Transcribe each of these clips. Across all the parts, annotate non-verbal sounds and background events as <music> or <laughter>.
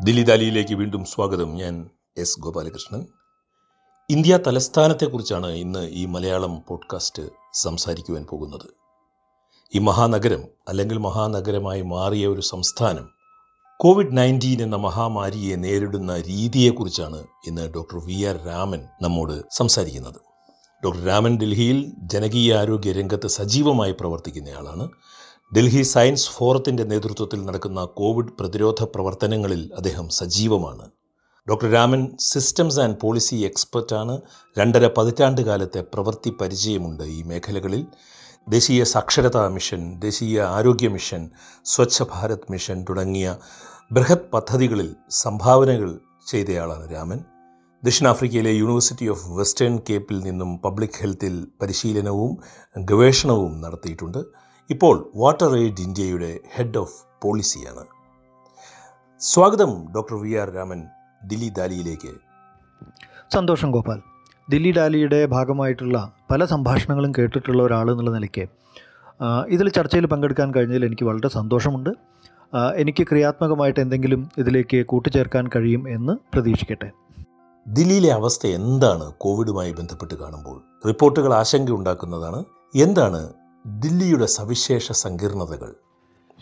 ദില്ലി ദാലിയിലേക്ക് വീണ്ടും സ്വാഗതം. ഞാൻ എസ് ഗോപാലകൃഷ്ണൻ. ഇന്ത്യ തലസ്ഥാനത്തെക്കുറിച്ചാണ് ഇന്ന് ഈ മലയാളം പോഡ്കാസ്റ്റ് സംസാരിക്കുവാൻ പോകുന്നത്. ഈ മഹാനഗരം അല്ലെങ്കിൽ മഹാനഗരമായി മാറിയ ഒരു സംസ്ഥാനം കോവിഡ് നയന്റീൻ എന്ന മഹാമാരിയെ നേരിടുന്ന രീതിയെക്കുറിച്ചാണ് ഇന്ന് ഡോക്ടർ വി ആർ രാമൻ നമ്മോട് സംസാരിക്കുന്നത്. ഡോക്ടർ രാമൻ ഡൽഹിയിൽ ജനകീയ ആരോഗ്യ രംഗത്ത് സജീവമായി പ്രവർത്തിക്കുന്നയാളാണ്. ഡൽഹി സയൻസ് ഫോറത്തിന്റെ നേതൃത്വത്തിൽ നടക്കുന്ന കോവിഡ് പ്രതിരോധ പ്രവർത്തനങ്ങളിൽ അദ്ദേഹം സജീവമാണ്. Doctor Raman systems and policy എക്സ്പെർട്ടാണ് രണ്ടര പതിറ്റാണ്ട് കാലത്തെ പ്രവൃത്തി പരിചയമുണ്ട് ഈ മേഖലകളിൽ. ദേശീയ സാക്ഷരതാ മിഷൻ ദേശീയ ആരോഗ്യ മിഷൻ സ്വച്ഛ ഭാരത് മിഷൻ തുടങ്ങിയ ബൃഹത് പദ്ധതികളിൽ സംഭാവനകൾ ചെയ്തയാളാണ് രാമൻ. ദക്ഷിണാഫ്രിക്കയിലെ യൂണിവേഴ്സിറ്റി ഓഫ് വെസ്റ്റേൺ കേപ്പിൽ നിന്നും പബ്ലിക് ഹെൽത്തിൽ പരിശീലനവും ഗവേഷണവും നടത്തിയിട്ടുണ്ട്. ഇപ്പോൾ വാട്ടർ എയ്ഡ് ഇന്ത്യയുടെ ഹെഡ് ഓഫ് പോളിസിയാണ് സ്വാഗതം doctor V R Raman Dilli ദാലിയിലേക്ക്. സന്തോഷം ഗോപാൽ. ദില്ലി ഡാലിയുടെ ഭാഗമായിട്ടുള്ള പല സംഭാഷണങ്ങളും കേട്ടിട്ടുള്ള ഒരാൾ എന്നുള്ള നിലയ്ക്ക് ഇതിൽ ചർച്ചയിൽ പങ്കെടുക്കാൻ കഴിഞ്ഞതിൽ എനിക്ക് വളരെ സന്തോഷമുണ്ട്. എനിക്ക് ക്രിയാത്മകമായിട്ട് എന്തെങ്കിലും ഇതിലേക്ക് കൂട്ടിച്ചേർക്കാൻ കഴിയും എന്ന് പ്രതീക്ഷിക്കട്ടെ. ദില്ലിയിലെ അവസ്ഥ എന്താണ്? കോവിഡുമായി ബന്ധപ്പെട്ട് കാണുമ്പോൾ റിപ്പോർട്ടുകൾ ആശങ്കയുണ്ടാക്കുന്നതാണ്. എന്താണ് ദില്ലിയുടെ സവിശേഷ സങ്കീർണതകൾ.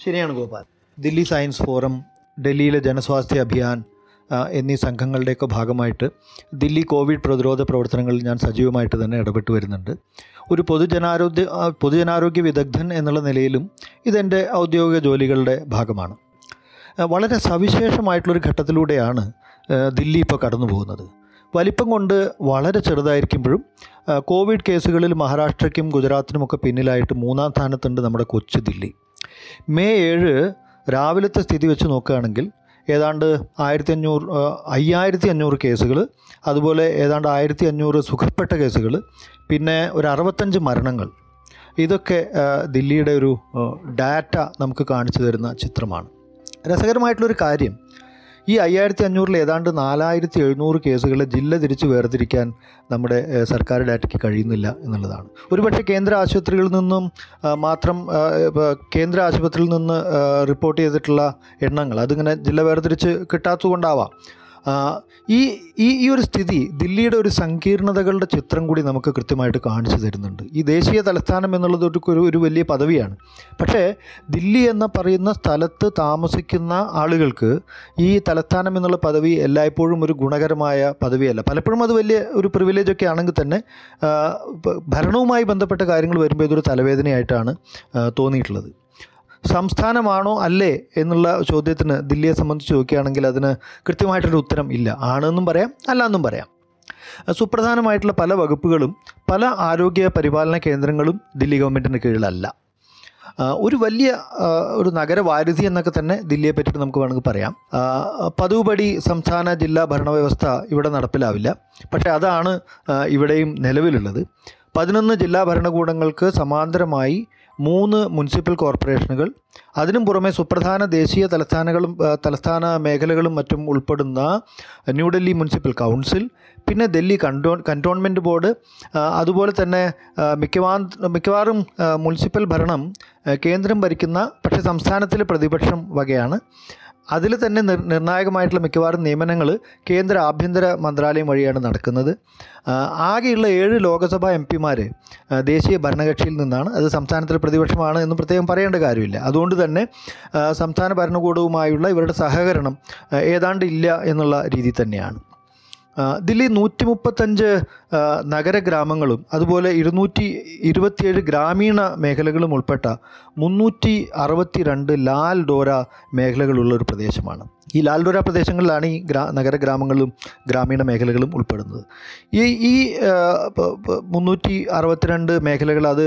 ശരിയാണ് ഗോപാൽ. ദില്ലി സയൻസ് ഫോറം ഡൽഹിയിലെ ജനസ്വാസ്ഥ്യ അഭിയാൻ എന്നീ സംഘങ്ങളുടെയൊക്കെ ഭാഗമായിട്ട് ദില്ലി കോവിഡ് പ്രതിരോധ പ്രവർത്തനങ്ങളിൽ ഞാൻ സജീവമായിട്ട് തന്നെ ഇടപെട്ട് വരുന്നുണ്ട്. ഒരു പൊതുജനാരോഗ്യ പൊതുജനാരോഗ്യ വിദഗ്ധൻ എന്നുള്ള നിലയിലും ഇതെന്റെ ഔദ്യോഗിക ജോലികളുടെ ഭാഗമാണ്. വളരെ സവിശേഷമായിട്ടുള്ളൊരു ഘട്ടത്തിലൂടെയാണ് ദില്ലി ഇപ്പോൾ കടന്നു പോകുന്നത് വലിപ്പം കൊണ്ട് വളരെ ചെറുതായിരിക്കുമ്പോഴും കോവിഡ് കേസുകളിൽ മഹാരാഷ്ട്രയ്ക്കും ഗുജറാത്തിനുമൊക്കെ പിന്നിലായിട്ട് മൂന്നാം സ്ഥാനത്തുണ്ട് നമ്മുടെ കൊച്ചു ദില്ലി. മെയ് ഏഴ് രാവിലത്തെ സ്ഥിതി വെച്ച് നോക്കുകയാണെങ്കിൽ ഏതാണ്ട് ആയിരത്തി അഞ്ഞൂറ് അയ്യായിരത്തി അഞ്ഞൂറ് കേസുകൾ അതുപോലെ ഏതാണ്ട് ആയിരത്തി അഞ്ഞൂറ് സുഖപ്പെട്ട കേസുകൾ പിന്നെ ഒരു അറുപത്തഞ്ച് മരണങ്ങൾ. ഇതൊക്കെ ദില്ലിയുടെ ഒരു ഡാറ്റ നമുക്ക് കാണിച്ചു തരുന്ന ചിത്രമാണ്. രസകരമായിട്ടുള്ളൊരു കാര്യം ഈ അയ്യായിരത്തി അഞ്ഞൂറിൽ ഏതാണ്ട് നാലായിരത്തി എഴുന്നൂറ് കേസുകളെ ജില്ല തിരിച്ച് വേർതിരിക്കാൻ നമ്മുടെ സർക്കാർ ഡാറ്റയ്ക്ക് കഴിയുന്നില്ല എന്നുള്ളതാണ്. ഒരുപക്ഷെ കേന്ദ്ര ആശുപത്രികളിൽ നിന്നും മാത്രം കേന്ദ്ര ആശുപത്രിയിൽ നിന്ന് റിപ്പോർട്ട് ചെയ്തിട്ടുള്ള എണ്ണങ്ങൾ അതിങ്ങനെ ജില്ല വേർതിരിച്ച് കിട്ടാത്തതുകൊണ്ടാവാം. ഈ ഈ ഈ ഒരു സ്ഥിതി ദില്ലിയുടെ ഒരു സങ്കീർണതകളുടെ ചിത്രം കൂടി നമുക്ക് കൃത്യമായിട്ട് കാണിച്ചു തരുന്നുണ്ട്. ഈ ദേശീയ തലസ്ഥാനം എന്നുള്ളത് ഒരു ഒരു- വലിയ പദവിയാണ്. പക്ഷേ ദില്ലി എന്ന പറയുന്ന സ്ഥലത്ത് താമസിക്കുന്ന ആളുകൾക്ക് ഈ തലസ്ഥാനം എന്നുള്ള പദവി എല്ലായ്പ്പോഴും ഒരു ഗുണകരമായ പദവിയല്ല. പലപ്പോഴും അത് വലിയ ഒരു പ്രിവിലേജ് ഒക്കെ ആണെങ്കിൽ തന്നെ ഭരണവുമായി ബന്ധപ്പെട്ട കാര്യങ്ങൾ വരുമ്പോൾ ഇതൊരു തലവേദനയായിട്ടാണ് തോന്നിയിട്ടുള്ളത്. സംസ്ഥാനമാണോ അല്ലേ എന്നുള്ള ചോദ്യത്തിന് ദില്ലിയെ സംബന്ധിച്ച് നോക്കുകയാണെങ്കിൽ അതിന് കൃത്യമായിട്ടൊരു ഉത്തരം ഇല്ല. ആണെന്നും പറയാം അല്ല എന്നും പറയാം. സുപ്രധാനമായിട്ടുള്ള പല വകുപ്പുകളും പല ആരോഗ്യ പരിപാലന കേന്ദ്രങ്ങളും ദില്ലി ഗവൺമെന്റിന് കീഴിലല്ല. ഒരു വലിയ ഒരു നഗരവാരുധി എന്നൊക്കെ തന്നെ ദില്ലിയെ പറ്റിയിട്ട് നമുക്ക് വേണമെങ്കിൽ പറയാം. പതുപടി സംസ്ഥാന ജില്ലാ ഭരണവ്യവസ്ഥ ഇവിടെ നടപ്പിലാവില്ല. പക്ഷേ അതാണ് ഇവിടെയും നിലവിലുള്ളത്. പതിനൊന്ന് ജില്ലാ ഭരണകൂടങ്ങൾക്ക് സമാന്തരമായി മൂന്ന് മുനിസിപ്പൽ കോർപ്പറേഷനുകൾ അതിനും പുറമെ സുപ്രധാന ദേശീയ തലസ്ഥാനങ്ങളും തലസ്ഥാന മേഖലകളും മറ്റും ഉൾപ്പെടുന്ന ന്യൂഡൽഹി മുനിസിപ്പൽ കൗൺസിൽ പിന്നെ ഡൽഹി കണ്ടോ കന്റോൺമെന്റ് ബോർഡ് അതുപോലെ തന്നെ മിക്കവാ മിക്കവാറും മുനിസിപ്പൽ ഭരണം കേന്ദ്രം ഭരിക്കുന്ന പക്ഷേ സംസ്ഥാനത്തിലെ പ്രതിപക്ഷം വകയാണ്. അതിൽ തന്നെ നിർ നിർണായകമായിട്ടുള്ള മിക്കവാറും നിയമനങ്ങൾ കേന്ദ്ര ആഭ്യന്തര മന്ത്രാലയം വഴിയാണ് നടക്കുന്നത്. ആകെയുള്ള ഏഴ് ലോക്സഭാ എം പിമാർ ദേശീയ ഭരണകക്ഷിയിൽ നിന്നാണ്. അത് സംസ്ഥാനത്തിലെ പ്രതിപക്ഷമാണ് എന്ന് പ്രത്യേകം പറയേണ്ട കാര്യമില്ല. അതുകൊണ്ട് തന്നെ സംസ്ഥാന ഭരണകൂടവുമായുള്ള ഇവരുടെ സഹകരണം ഏതാണ്ട് ഇല്ല എന്നുള്ള രീതി തന്നെയാണ്. ദില്ലി നൂറ്റി മുപ്പത്തഞ്ച് നഗരഗ്രാമങ്ങളും അതുപോലെ ഇരുന്നൂറ്റി ഇരുപത്തിയേഴ് ഗ്രാമീണ മേഖലകളും ഉൾപ്പെട്ട മുന്നൂറ്റി അറുപത്തി രണ്ട് ലാൽ ഡോര മേഖലകളുള്ള ഒരു പ്രദേശമാണ്. ഈ ലാൽ ഡോര പ്രദേശങ്ങളിലാണ് ഈ ഗ്രാ നഗരഗ്രാമങ്ങളും ഗ്രാമീണ മേഖലകളും ഉൾപ്പെടുന്നത്. ഈ ഈ മുന്നൂറ്റി അറുപത്തിരണ്ട് മേഖലകൾ അത്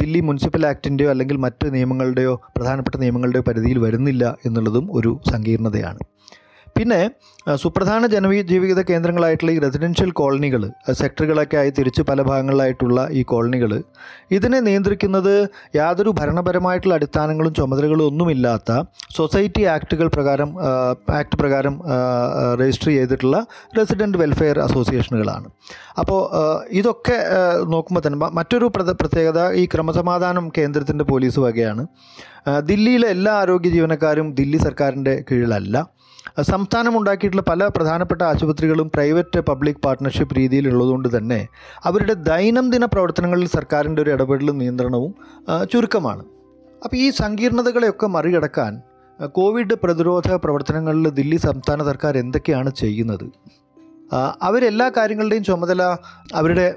ദില്ലി മുനിസിപ്പൽ ആക്ടിന്റെയോ അല്ലെങ്കിൽ മറ്റ് നിയമങ്ങളുടെയോ പ്രധാനപ്പെട്ട നിയമങ്ങളുടെയോ പരിധിയിൽ വരുന്നില്ല എന്നുള്ളതും ഒരു സങ്കീർണതയാണ്. പിന്നെ സുപ്രധാന ജനവീ ജീവിത കേന്ദ്രങ്ങളായിട്ടുള്ള ഈ റെസിഡൻഷ്യൽ കോളനികൾ സെക്ടറുകളൊക്കെ ആയി തിരിച്ച് പല ഭാഗങ്ങളിലായിട്ടുള്ള ഈ കോളനികൾ ഇതിനെ നിയന്ത്രിക്കുന്നത് യാതൊരു ഭരണപരമായിട്ടുള്ള അടിസ്ഥാനങ്ങളും ചുമതലകളും ഒന്നുമില്ലാത്ത സൊസൈറ്റി ആക്ടുകൾ പ്രകാരം ആക്ട് പ്രകാരം രജിസ്റ്റർ ചെയ്തിട്ടുള്ള റെസിഡന്റ് വെൽഫെയർ അസോസിയേഷനുകളാണ് അപ്പോൾ ഇതൊക്കെ നോക്കുമ്പോൾ തന്നെ മറ്റൊരു പ്രത്യേകത ഈ ക്രമസമാധാനം കേന്ദ്രത്തിന്റെ പോലീസ് വകയാണ്. ദില്ലിയിലെ എല്ലാ ആരോഗ്യ ജീവനക്കാരും ദില്ലി സർക്കാരിന്റെ കീഴിലല്ല. സംസ്ഥാനം ഉണ്ടാക്കിയിട്ടുള്ള പല പ്രധാനപ്പെട്ട ആശുപത്രികളും പ്രൈവറ്റ് പബ്ലിക് പാർട്ട്ണർഷിപ്പ് രീതിയിലുള്ളതുകൊണ്ട് തന്നെ അവരുടെ ദൈനംദിന പ്രവർത്തനങ്ങളിൽ സർക്കാരിന്റെ ഒരു ഇടപെടലും നിയന്ത്രണവും ചുരുക്കമാണ്. അപ്പോൾ ഈ സങ്കീർണതകളെയൊക്കെ മറികടക്കാൻ കോവിഡ് പ്രതിരോധ പ്രവർത്തനങ്ങളിൽ ദില്ലി സംസ്ഥാന സർക്കാർ എന്തൊക്കെയാണ് ചെയ്യുന്നത്? അവരെല്ലാ കാര്യങ്ങളുടെയും ചുമതല അവരുടെ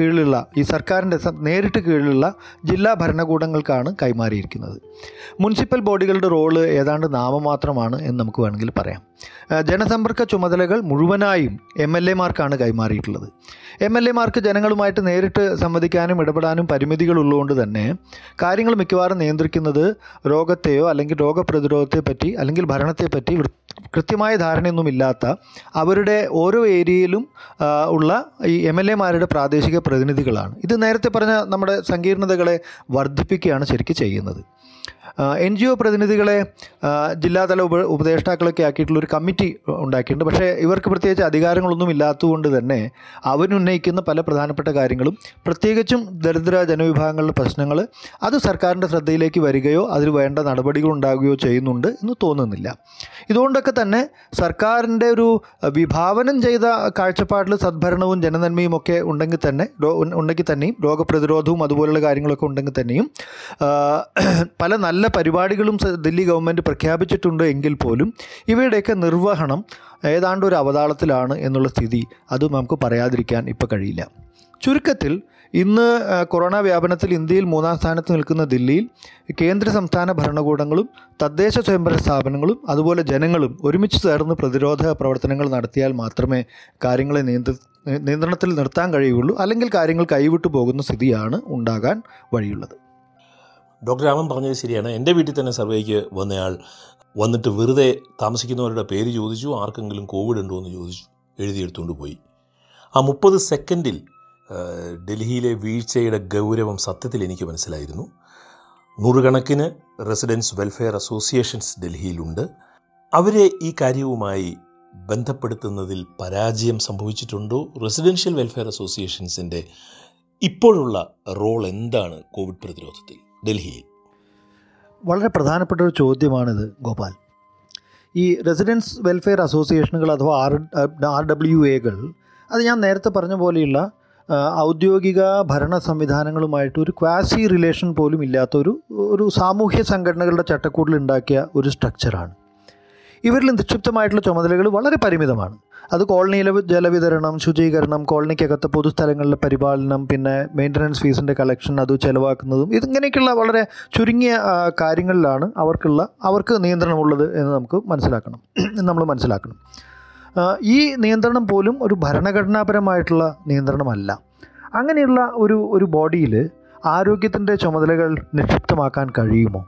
കീഴിലുള്ള ഈ സർക്കാരിന്റെ നേരിട്ട് കീഴിലുള്ള ജില്ലാ ഭരണകൂടങ്ങൾക്കാണ് കൈമാറിയിരിക്കുന്നത്. മുനിസിപ്പൽ ബോഡികളുടെ റോൾ ഏതാണ്ട് നാമമാത്രമാണ് എന്ന് നമുക്ക് വേണമെങ്കിൽ പറയാം. ജനസമ്പർക്ക ചുമതലകൾ മുഴുവനായും എം എൽ എമാർക്കാണ് കൈമാറിയിട്ടുള്ളത്. എം എൽ എമാർക്ക് ജനങ്ങളുമായിട്ട് നേരിട്ട് സംവദിക്കാനും ഇടപെടാനും പരിമിതികളുള്ളതുകൊണ്ട് തന്നെ കാര്യങ്ങൾ മിക്കവാറും നിയന്ത്രിക്കുന്നത് രോഗത്തെയോ അല്ലെങ്കിൽ രോഗപ്രതിരോധത്തെ പറ്റി അല്ലെങ്കിൽ ഭരണത്തെ പറ്റി വൃ- കൃത്യമായ ധാരണയൊന്നുമില്ലാത്ത അവരുടെ ഓരോ ഏരിയയിലും ഉള്ള ഈ എം എൽ എമാരുടെ പ്രാദേശിക പ്രതിനിധികളാണ്. ഇത് നേരത്തെ പറഞ്ഞ നമ്മുടെ സങ്കീർണതകളെ വർദ്ധിപ്പിക്കുകയാണ് ശരിക്കും ചെയ്യുന്നത്. എൻ ജി ഒ പ്രതിനിധികളെ ജില്ലാതല ഉപ ഉപദേഷ്ടാക്കളൊക്കെ ആക്കിയിട്ടുള്ള ഒരു കമ്മിറ്റി ഉണ്ടാക്കിയിട്ടുണ്ട്. പക്ഷേ ഇവർക്ക് പ്രത്യേകിച്ച് അധികാരങ്ങളൊന്നും ഇല്ലാത്തതുകൊണ്ട് തന്നെ അവരുന്നയിക്കുന്ന പല പ്രധാനപ്പെട്ട കാര്യങ്ങളും പ്രത്യേകിച്ചും ദരിദ്ര ജനവിഭാഗങ്ങളുടെ പ്രശ്നങ്ങൾ അത് സർക്കാരിന്റെ ശ്രദ്ധയിലേക്ക് വരികയോ അതിന് വേണ്ട നടപടികൾ ഉണ്ടാകുകയോ ചെയ്യുന്നുണ്ട് എന്ന് തോന്നുന്നില്ല. ഇതുകൊണ്ടൊക്കെ തന്നെ സർക്കാരിന്റെ ഒരു വിഭാവനം ചെയ്ത കാഴ്ചപ്പാടിൽ സദ്ഭരണവും ജനനന്മയും ഒക്കെ ഉണ്ടെങ്കിൽ തന്നെ ഉണ്ടെങ്കിൽ തന്നെയും രോഗപ്രതിരോധവും അതുപോലുള്ള കാര്യങ്ങളൊക്കെ ഉണ്ടെങ്കിൽ തന്നെയും പല നല്ല പരിപാടികളും ദില്ലി ഗവൺമെന്റ് പ്രഖ്യാപിച്ചിട്ടുണ്ട് എങ്കിൽ പോലും ഇവയുടെയൊക്കെ നിർവഹണം ഏതാണ്ട് ഒരു അവതാളത്തിലാണ് എന്നുള്ള സ്ഥിതി അതും നമുക്ക് പറയാതിരിക്കാൻ ഇപ്പോൾ കഴിയില്ല. ചുരുക്കത്തിൽ ഇന്ന് കൊറോണ വ്യാപനത്തിൽ ഇന്ത്യയിൽ മൂന്നാം സ്ഥാനത്ത് നിൽക്കുന്ന ദില്ലിയിൽ കേന്ദ്ര സംസ്ഥാന ഭരണകൂടങ്ങളും തദ്ദേശ സ്വയംഭരണ സ്ഥാപനങ്ങളും അതുപോലെ ജനങ്ങളും ഒരുമിച്ച് ചേർന്ന് പ്രതിരോധ പ്രവർത്തനങ്ങൾ നടത്തിയാൽ മാത്രമേ കാര്യങ്ങളെ നിയന്ത്ര നിയന്ത്രണത്തിൽ നിർത്താൻ കഴിയുള്ളൂ അല്ലെങ്കിൽ കാര്യങ്ങൾ കൈവിട്ടു പോകുന്ന സ്ഥിതിയാണ് ഉണ്ടാകാൻ വഴിയുള്ളത്. ഡോക്ടർ രാമൻ പറഞ്ഞത് ശരിയാണ്. എന്റെ വീട്ടിൽ തന്നെ സർവേക്ക് വന്നയാൾ വന്നിട്ട് വെറുതെ താമസിക്കുന്നവരുടെ പേര് ചോദിച്ചു ആർക്കെങ്കിലും കോവിഡ് ഉണ്ടോ എന്ന് ചോദിച്ചു എഴുതിയെടുത്തുകൊണ്ട് പോയി. ആ മുപ്പത് സെക്കൻഡിൽ ഡൽഹിയിലെ വീഴ്ചയുടെ ഗൗരവം സത്യത്തിൽ എനിക്ക് മനസ്സിലായിരുന്നു. നൂറുകണക്കിന് റെസിഡൻസ് വെൽഫെയർ അസോസിയേഷൻസ് ഡൽഹിയിലുണ്ട്. അവരെ ഈ കാര്യവുമായി ബന്ധപ്പെടുത്തുന്നതിൽ പരാജയം സംഭവിച്ചിട്ടുണ്ടോ? റെസിഡൻഷ്യൽ വെൽഫെയർ അസോസിയേഷൻസിന്റെ ഇപ്പോഴുള്ള റോൾ എന്താണ് കോവിഡ് പ്രതിരോധത്തിൽ? ഡൽഹിയിൽ വളരെ പ്രധാനപ്പെട്ട ഒരു ചോദ്യമാണിത് ഗോപാൽ. ഈ റെസിഡൻസ് വെൽഫെയർ അസോസിയേഷനുകൾ അഥവാ ആർ ആർ ഡബ്ല്യു എകൾ അത് ഞാൻ നേരത്തെ പറഞ്ഞ പോലെയുള്ള ഔദ്യോഗിക ഭരണ സംവിധാനങ്ങളുമായിട്ട് ഒരു ക്വാസി റിലേഷൻ പോലും ഇല്ലാത്ത ഒരു ഒരു സാമൂഹ്യ സംഘടനകളുടെ ചട്ടക്കൂടിൽ ഉണ്ടാക്കിയ ഒരു സ്ട്രക്ചറാണ് ഇവരിൽ നിക്ഷിപ്തമായിട്ടുള്ള ചുമതലകൾ വളരെ പരിമിതമാണ്. അത് കോളനിയിലെ ജലവിതരണം ശുചീകരണം കോളനിക്കകത്ത് പൊതുസ്ഥലങ്ങളിലെ പരിപാലനം പിന്നെ മെയിന്റനൻസ് ഫീസിന്റെ കളക്ഷൻ അത് ചിലവാക്കുന്നതും ഇതിങ്ങനെയൊക്കെയുള്ള വളരെ ചുരുങ്ങിയ കാര്യങ്ങളിലാണ് അവർക്കുള്ള അവർക്ക് നിയന്ത്രണമുള്ളത് എന്ന് നമുക്ക് മനസ്സിലാക്കണം. നമ്മൾ മനസ്സിലാക്കണം. ഈ നിയന്ത്രണം പോലും ഒരു ഭരണഘടനാപരമായിട്ടുള്ള നിയന്ത്രണമല്ല. അങ്ങനെയുള്ള ഒരു ഒരു ബോഡിയിൽ ആരോഗ്യത്തിന്റെ ചുമതലകൾ നിക്ഷിപ്തമാക്കാൻ കഴിയുമോ?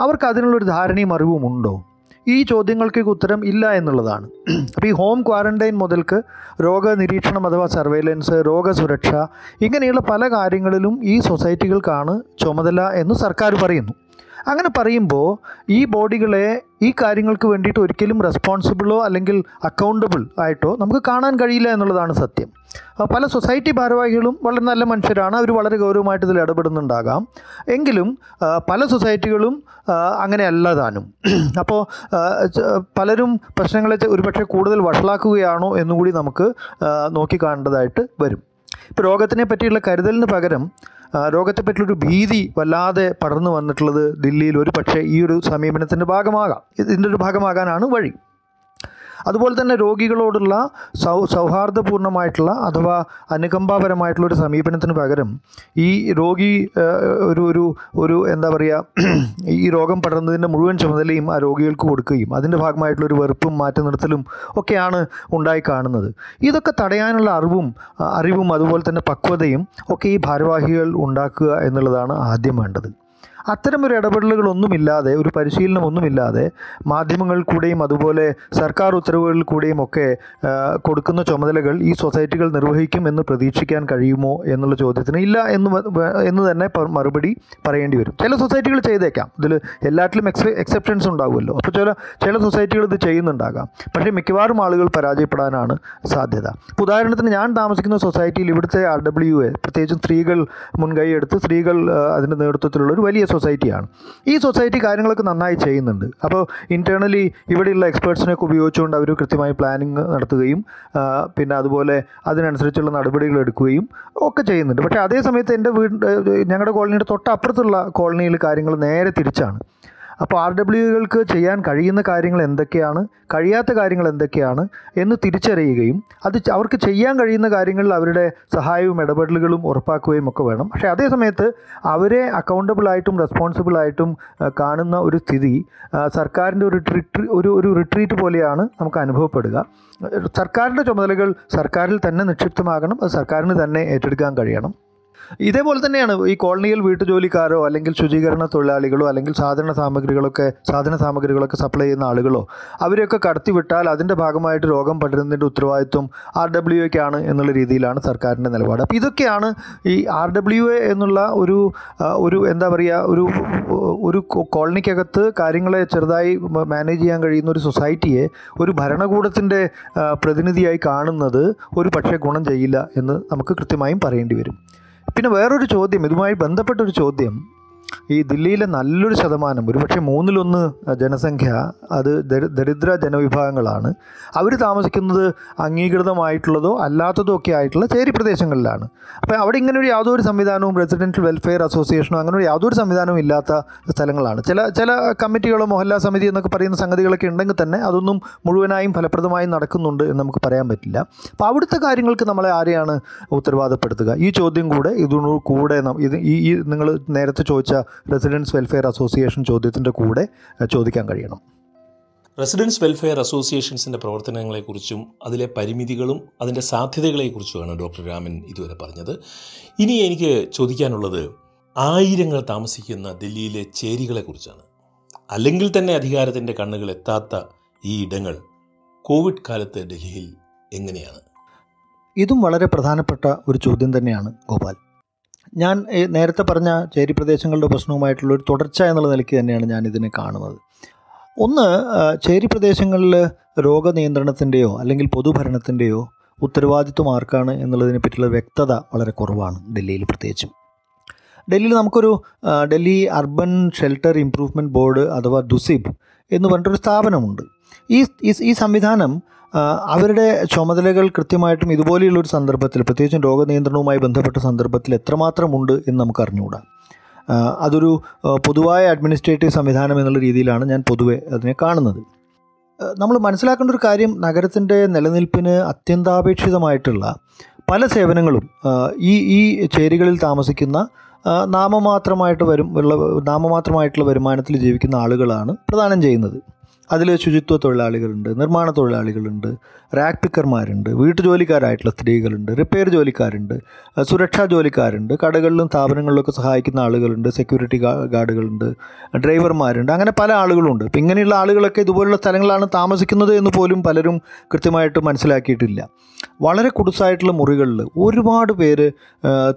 അവർക്ക് അതിനുള്ളൊരു ധാരണയും അറിവും ഉണ്ടോ? ഈ ചോദ്യങ്ങൾക്ക് ഉത്തരം ഇല്ല എന്നുള്ളതാണ്. അപ്പോൾ ഈ ഹോം ക്വാറന്റൈൻ മുതൽക്ക് രോഗനിരീക്ഷണം അഥവാ സർവൈലൻസ് രോഗസുരക്ഷ ഇങ്ങനെയുള്ള പല കാര്യങ്ങളിലും ഈ സൊസൈറ്റികൾക്കാണ് ചുമതല എന്ന് സർക്കാർ പറയുന്നു. അങ്ങനെ പറയുമ്പോൾ ഈ ബോഡികളെ ഈ കാര്യങ്ങൾക്ക് വേണ്ടിയിട്ട് ഒരിക്കലും റെസ്പോൺസിബിളോ അല്ലെങ്കിൽ അക്കൗണ്ടബിൾ ആയിട്ടോ നമുക്ക് കാണാൻ കഴിയില്ല എന്നുള്ളതാണ് സത്യം. പല സൊസൈറ്റി ഭാരവാഹികളും വളരെ നല്ല മനുഷ്യരാണ്. അവർ വളരെ ഗൗരവമായിട്ട് ഇതിൽ ഇടപെടുന്നുണ്ടാകാം. എങ്കിലും പല സൊസൈറ്റികളും അങ്ങനെ അങ്ങനെയല്ല താനും. <clears throat> അപ്പോൾ പലരും പ്രശ്നങ്ങളെ ഒരുപക്ഷെ കൂടുതൽ വഷളാക്കുകയാണോ എന്നുകൂടി നമുക്ക് നോക്കിക്കാണേണ്ടതായിട്ട് വരും. ഇപ്പോൾ രോഗത്തിനെ പറ്റിയുള്ള കരുതലിന് പകരം രോഗത്തെപ്പറ്റിയൊരു ഭീതി വല്ലാതെ പടർന്നു വന്നിട്ടുള്ളത് ദില്ലിയിൽ ഒരു പക്ഷേ ഈ ഒരു സമീപനത്തിന്റെ ഭാഗമാകാം. ഇതിന്റെ ഒരു ഭാഗമാകാനാണ് വഴി. അതുപോലെ തന്നെ രോഗികളോടുള്ള സൗ സൗഹാർദ്ദപൂർണമായിട്ടുള്ള അഥവാ അനുകമ്പാപരമായിട്ടുള്ള ഒരു സമീപനത്തിന് പകരം ഈ രോഗി ഒരു ഒരു ഒരു എന്താ പറയുക ഈ രോഗം പടർന്നതിന്റെ മുഴുവൻ ചുമതലയും ആ രോഗികൾക്ക് കൊടുക്കുകയും അതിന്റെ ഭാഗമായിട്ടുള്ള ഒരു വെറുപ്പും മാറ്റി നിർത്തലും ഒക്കെയാണ് ഉണ്ടായി കാണുന്നത്. ഇതൊക്കെ തടയാനുള്ള അറിവും അറിവും അതുപോലെ തന്നെ പക്വതയും ഒക്കെ ഈ ഭാരവാഹികൾ ഉണ്ടാക്കുക എന്നുള്ളതാണ് ആദ്യം വേണ്ടത്. അത്തരം ഒരു ഇടപെടലുകളൊന്നുമില്ലാതെ ഒരു പരിശീലനമൊന്നുമില്ലാതെ മാധ്യമങ്ങളിൽ മാധ്യമങ്ങൾ കൂടെയും അതുപോലെ സർക്കാർ ഉത്തരവുകളിൽ കൂടെയും ഒക്കെ കൊടുക്കുന്ന ചുമതലകൾ ഈ സൊസൈറ്റികൾ നിർവഹിക്കും എന്ന് പ്രതീക്ഷിക്കാൻ കഴിയുമോ എന്നുള്ള ചോദ്യത്തിന് ഇല്ല എന്ന് എന്ന് തന്നെ മറുപടി പറയേണ്ടി വരും. ചില സൊസൈറ്റികൾ ചെയ്തേക്കാം. ഇതിൽ എല്ലാറ്റിലും എക്സ് എക്സെപ്ഷൻസ് ഉണ്ടാവുമല്ലോ. അപ്പോൾ ചില ചില സൊസൈറ്റികൾ ഇത് ചെയ്യുന്നുണ്ടാകാം. പക്ഷേ മിക്കവാറും ആളുകൾ പരാജയപ്പെടാനാണ് സാധ്യത. ഉദാഹരണത്തിന് ഞാൻ താമസിക്കുന്ന സൊസൈറ്റിയിൽ ഇവിടുത്തെ ആർ ഡബ്ല്യു എ പ്രത്യേകിച്ചും സ്ത്രീകൾ മുൻകൈയെടുത്ത് സ്ത്രീകൾ അതിന്റെ നേതൃത്വത്തിലുള്ള ഒരു വലിയ സൊസൈറ്റിയാണ് ഈ സൊസൈറ്റി കാര്യങ്ങളൊക്കെ നന്നായി ചെയ്യുന്നുണ്ട്. അപ്പോൾ ഇന്റേർണലി ഇവിടെയുള്ള എക്സ്പേർട്സിനെയൊക്കെ ഉപയോഗിച്ചുകൊണ്ട് അവർ കൃത്യമായി പ്ലാനിങ് നടത്തുകയും പിന്നെ അതുപോലെ അതിനനുസരിച്ചുള്ള നടപടികൾ എടുക്കുകയും ഒക്കെ ചെയ്യുന്നുണ്ട്. പക്ഷേ അതേ സമയത്ത് എന്റെ വീട് ഞങ്ങളുടെ കോളനിയുടെ തൊട്ടപ്പുറത്തുള്ള കോളനിയിൽ കാര്യങ്ങൾ നേരെ തിരിച്ചാണ്. അപ്പോൾ ആർ ഡബ്ല്യുകൾക്ക് ചെയ്യാൻ കഴിയുന്ന കാര്യങ്ങൾ എന്തൊക്കെയാണ്? കഴിയാത്ത കാര്യങ്ങൾ എന്തൊക്കെയാണ്? എന്ന് തിരിച്ചറിയുകയും അത് അവർക്ക് ചെയ്യാൻ കഴിയുന്ന കാര്യങ്ങളിൽ അവരുടെ സഹായവും ഇടപെടലുകളും ഉറപ്പാക്കുകയും ഒക്കെ വേണം. പക്ഷേ അതേ സമയത്ത് അവരെ അക്കൗണ്ടബിളായിട്ടും റെസ്പോൺസിബിളായിട്ടും കാണുന്ന ഒരു സ്ഥിതി സർക്കാരിന്റെ ഒരു ട്രിട്രി ഒരു ഒരു റിട്രീറ്റ് പോലെയാണ് നമുക്ക് അനുഭവപ്പെടുക. സർക്കാരിന്റെ ചുമതലകൾ സർക്കാരിൽ തന്നെ നിക്ഷിപ്തമാകണം അത് സർക്കാരിന് തന്നെ ഏറ്റെടുക്കാൻ കഴിയണം. ഇതേപോലെ തന്നെയാണ് ഈ കോളനിയിൽ വീട്ടുജോലിക്കാരോ അല്ലെങ്കിൽ ശുചീകരണ തൊഴിലാളികളോ അല്ലെങ്കിൽ സാധന സാമഗ്രികളൊക്കെ സാധന സാമഗ്രികളൊക്കെ സപ്ലൈ ചെയ്യുന്ന ആളുകളോ അവരെയൊക്കെ കടത്തിവിട്ടാൽ അതിന്റെ ഭാഗമായിട്ട് രോഗം പടരുന്നതിന്റെ ഉത്തരവാദിത്വം ആർ ഡബ്ല്യു എക്കാണ് എന്നുള്ള രീതിയിലാണ് സർക്കാരിന്റെ നിലപാട്. അപ്പോൾ ഇതൊക്കെയാണ് ഈ ആർ ഡബ്ല്യു എ എന്നുള്ള ഒരു ഒരു എന്താ പറയുക ഒരു ഒരു കോളനിക്കകത്ത് കാര്യങ്ങളെ ചെറുതായി മാനേജ് ചെയ്യാൻ കഴിയുന്ന ഒരു സൊസൈറ്റിയെ ഒരു ഭരണകൂടത്തിന്റെ പ്രതിനിധിയായി കാണുന്നത് ഒരു പക്ഷേ ഗുണം ചെയ്യില്ല എന്ന് നമുക്ക് കൃത്യമായും പറയേണ്ടി വരും. പിന്നെ വേറൊരു ചോദ്യം ഇതുമായി ബന്ധപ്പെട്ടൊരു ചോദ്യം. ഈ ദില്ലിയിലെ നല്ലൊരു ശതമാനം ഒരുപക്ഷെ മൂന്നിലൊന്ന് ജനസംഖ്യ അത് ദരിദ്ര ജനവിഭാഗങ്ങളാണ്. അവർ താമസിക്കുന്നത് അംഗീകൃതമായിട്ടുള്ളതോ അല്ലാത്തതോ ഒക്കെ ആയിട്ടുള്ള ചേരി പ്രദേശങ്ങളിലാണ്. അപ്പോൾ അവിടെ ഇങ്ങനെ ഒരു യാതൊരു സംവിധാനവും റെസിഡൻഷ്യൽ വെൽഫെയർ അസോസിയേഷനോ അങ്ങനെ ഒരു യാതൊരു സംവിധാനവും ഇല്ലാത്ത സ്ഥലങ്ങളാണ്. ചില ചില കമ്മിറ്റികളോ മൊഹല്ല സമിതി എന്നൊക്കെ പറയുന്ന സംഗതികളൊക്കെ ഉണ്ടെങ്കിൽ തന്നെ അതൊന്നും മുഴുവനായും ഫലപ്രദമായും നടക്കുന്നുണ്ട് എന്ന് നമുക്ക് പറയാൻ പറ്റില്ല. അപ്പോൾ അവിടുത്തെ കാര്യങ്ങൾക്ക് നമ്മളെ ആരെയാണ് ഉത്തരവാദപ്പെടുത്തുക? ഈ ചോദ്യം കൂടെ ഇതിനോട് കൂടെ ഇത് ഈ നിങ്ങൾ നേരത്തെ ചോദിച്ച റെസിഡൻസ് വെൽഫെയർ അസോസിയേഷൻ ചോദ്യത്തിന്റെ കൂടെ ചോദിക്കാൻ കഴിയണം. റെസിഡൻസ് വെൽഫെയർ അസോസിയേഷൻസിന്റെ പ്രവർത്തനങ്ങളെക്കുറിച്ചും അതിലെ പരിമിതികളും അതിന്റെ സാധ്യതകളെക്കുറിച്ചുമാണ് ഡോക്ടർ രാമൻ ഇതുവരെ പറഞ്ഞത്. ഇനി എനിക്ക് ചോദിക്കാനുള്ളത് ആയിരങ്ങൾ താമസിക്കുന്ന ഡൽഹിയിലെ ചേരികളെക്കുറിച്ചാണ്. അല്ലെങ്കിൽ തന്നെ അധികാരത്തിന്റെ കണ്ണുകൾ എത്താത്ത ഈ ഇടങ്ങൾ കോവിഡ് കാലത്ത് ഡൽഹിയിൽ എങ്ങനെയാണ്? ഇതും വളരെ പ്രധാനപ്പെട്ട ഒരു ചോദ്യം തന്നെയാണ് ഗോപാൽ. ഞാൻ നേരത്തെ പറഞ്ഞ ചേരി പ്രദേശങ്ങളുടെ പ്രശ്നവുമായിട്ടുള്ള ഒരു തുടർച്ച എന്നുള്ള നിലയ്ക്ക് തന്നെയാണ് ഞാൻ ഇതിനെ കാണുന്നത്. ഒന്ന് ചേരി പ്രദേശങ്ങളിൽ രോഗനിയന്ത്രണത്തിന്റെയോ അല്ലെങ്കിൽ പൊതുഭരണത്തിന്റെയോ ഉത്തരവാദിത്വം ആർക്കാണ് എന്നുള്ളതിനെ പറ്റിയുള്ള വ്യക്തത വളരെ കുറവാണ് ഡൽഹിയിൽ പ്രത്യേകിച്ചും. ഡൽഹിയിൽ നമുക്കൊരു Delhi urban shelter improvement board അഥവാ ദുസിബ് എന്ന് പറഞ്ഞിട്ടൊരു സ്ഥാപനമുണ്ട്. ഈ ഈ- സംവിധാനം അവരുടെ ചുമതലകൾ കൃത്യമായിട്ടും ഇതുപോലെയുള്ള ഒരു സന്ദർഭത്തിൽ പ്രത്യേകിച്ചും രോഗനിയന്ത്രണവുമായി ബന്ധപ്പെട്ട സന്ദർഭത്തിൽ എത്രമാത്രമുണ്ട് എന്ന് നമുക്ക് അറിഞ്ഞുകൂടാ. അതൊരു പൊതുവായ അഡ്മിനിസ്ട്രേറ്റീവ് സംവിധാനം എന്നുള്ള രീതിയിലാണ് ഞാൻ പൊതുവെ അതിനെ കാണുന്നത്. നമ്മൾ മനസ്സിലാക്കേണ്ട ഒരു കാര്യം നഗരത്തിന്റെ നിലനിൽപ്പിന് അത്യന്താപേക്ഷിതമായിട്ടുള്ള പല സേവനങ്ങളും ഈ ഈ ചേരികളിൽ താമസിക്കുന്ന നാമമാത്രമായിട്ട് വരും ഉള്ള നാമമാത്രമായിട്ടുള്ള വരുമാനത്തിൽ ജീവിക്കുന്ന ആളുകളാണ് പ്രദാനം ചെയ്യുന്നത്. അതിൽ ശുചിത്വ തൊഴിലാളികളുണ്ട് നിർമ്മാണ തൊഴിലാളികളുണ്ട് റാക്ക് പിക്കർമാരുണ്ട് വീട്ടുജോലിക്കാരായിട്ടുള്ള സ്ത്രീകളുണ്ട് റിപ്പയർ ജോലിക്കാരുണ്ട് സുരക്ഷാ ജോലിക്കാരുണ്ട് കടകളിലും സ്ഥാപനങ്ങളിലൊക്കെ സഹായിക്കുന്ന ആളുകളുണ്ട് സെക്യൂരിറ്റി ഗാർഡുകളുണ്ട് ഡ്രൈവർമാരുണ്ട് അങ്ങനെ പല ആളുകളുണ്ട്. ഇപ്പം ഇങ്ങനെയുള്ള ആളുകളൊക്കെ ഇതുപോലുള്ള സ്ഥലങ്ങളാണ് താമസിക്കുന്നത് എന്ന് പോലും പലരും കൃത്യമായിട്ട് മനസ്സിലാക്കിയിട്ടില്ല. വളരെ കുടുസായിട്ടുള്ള മുറികളിൽ ഒരുപാട് പേര്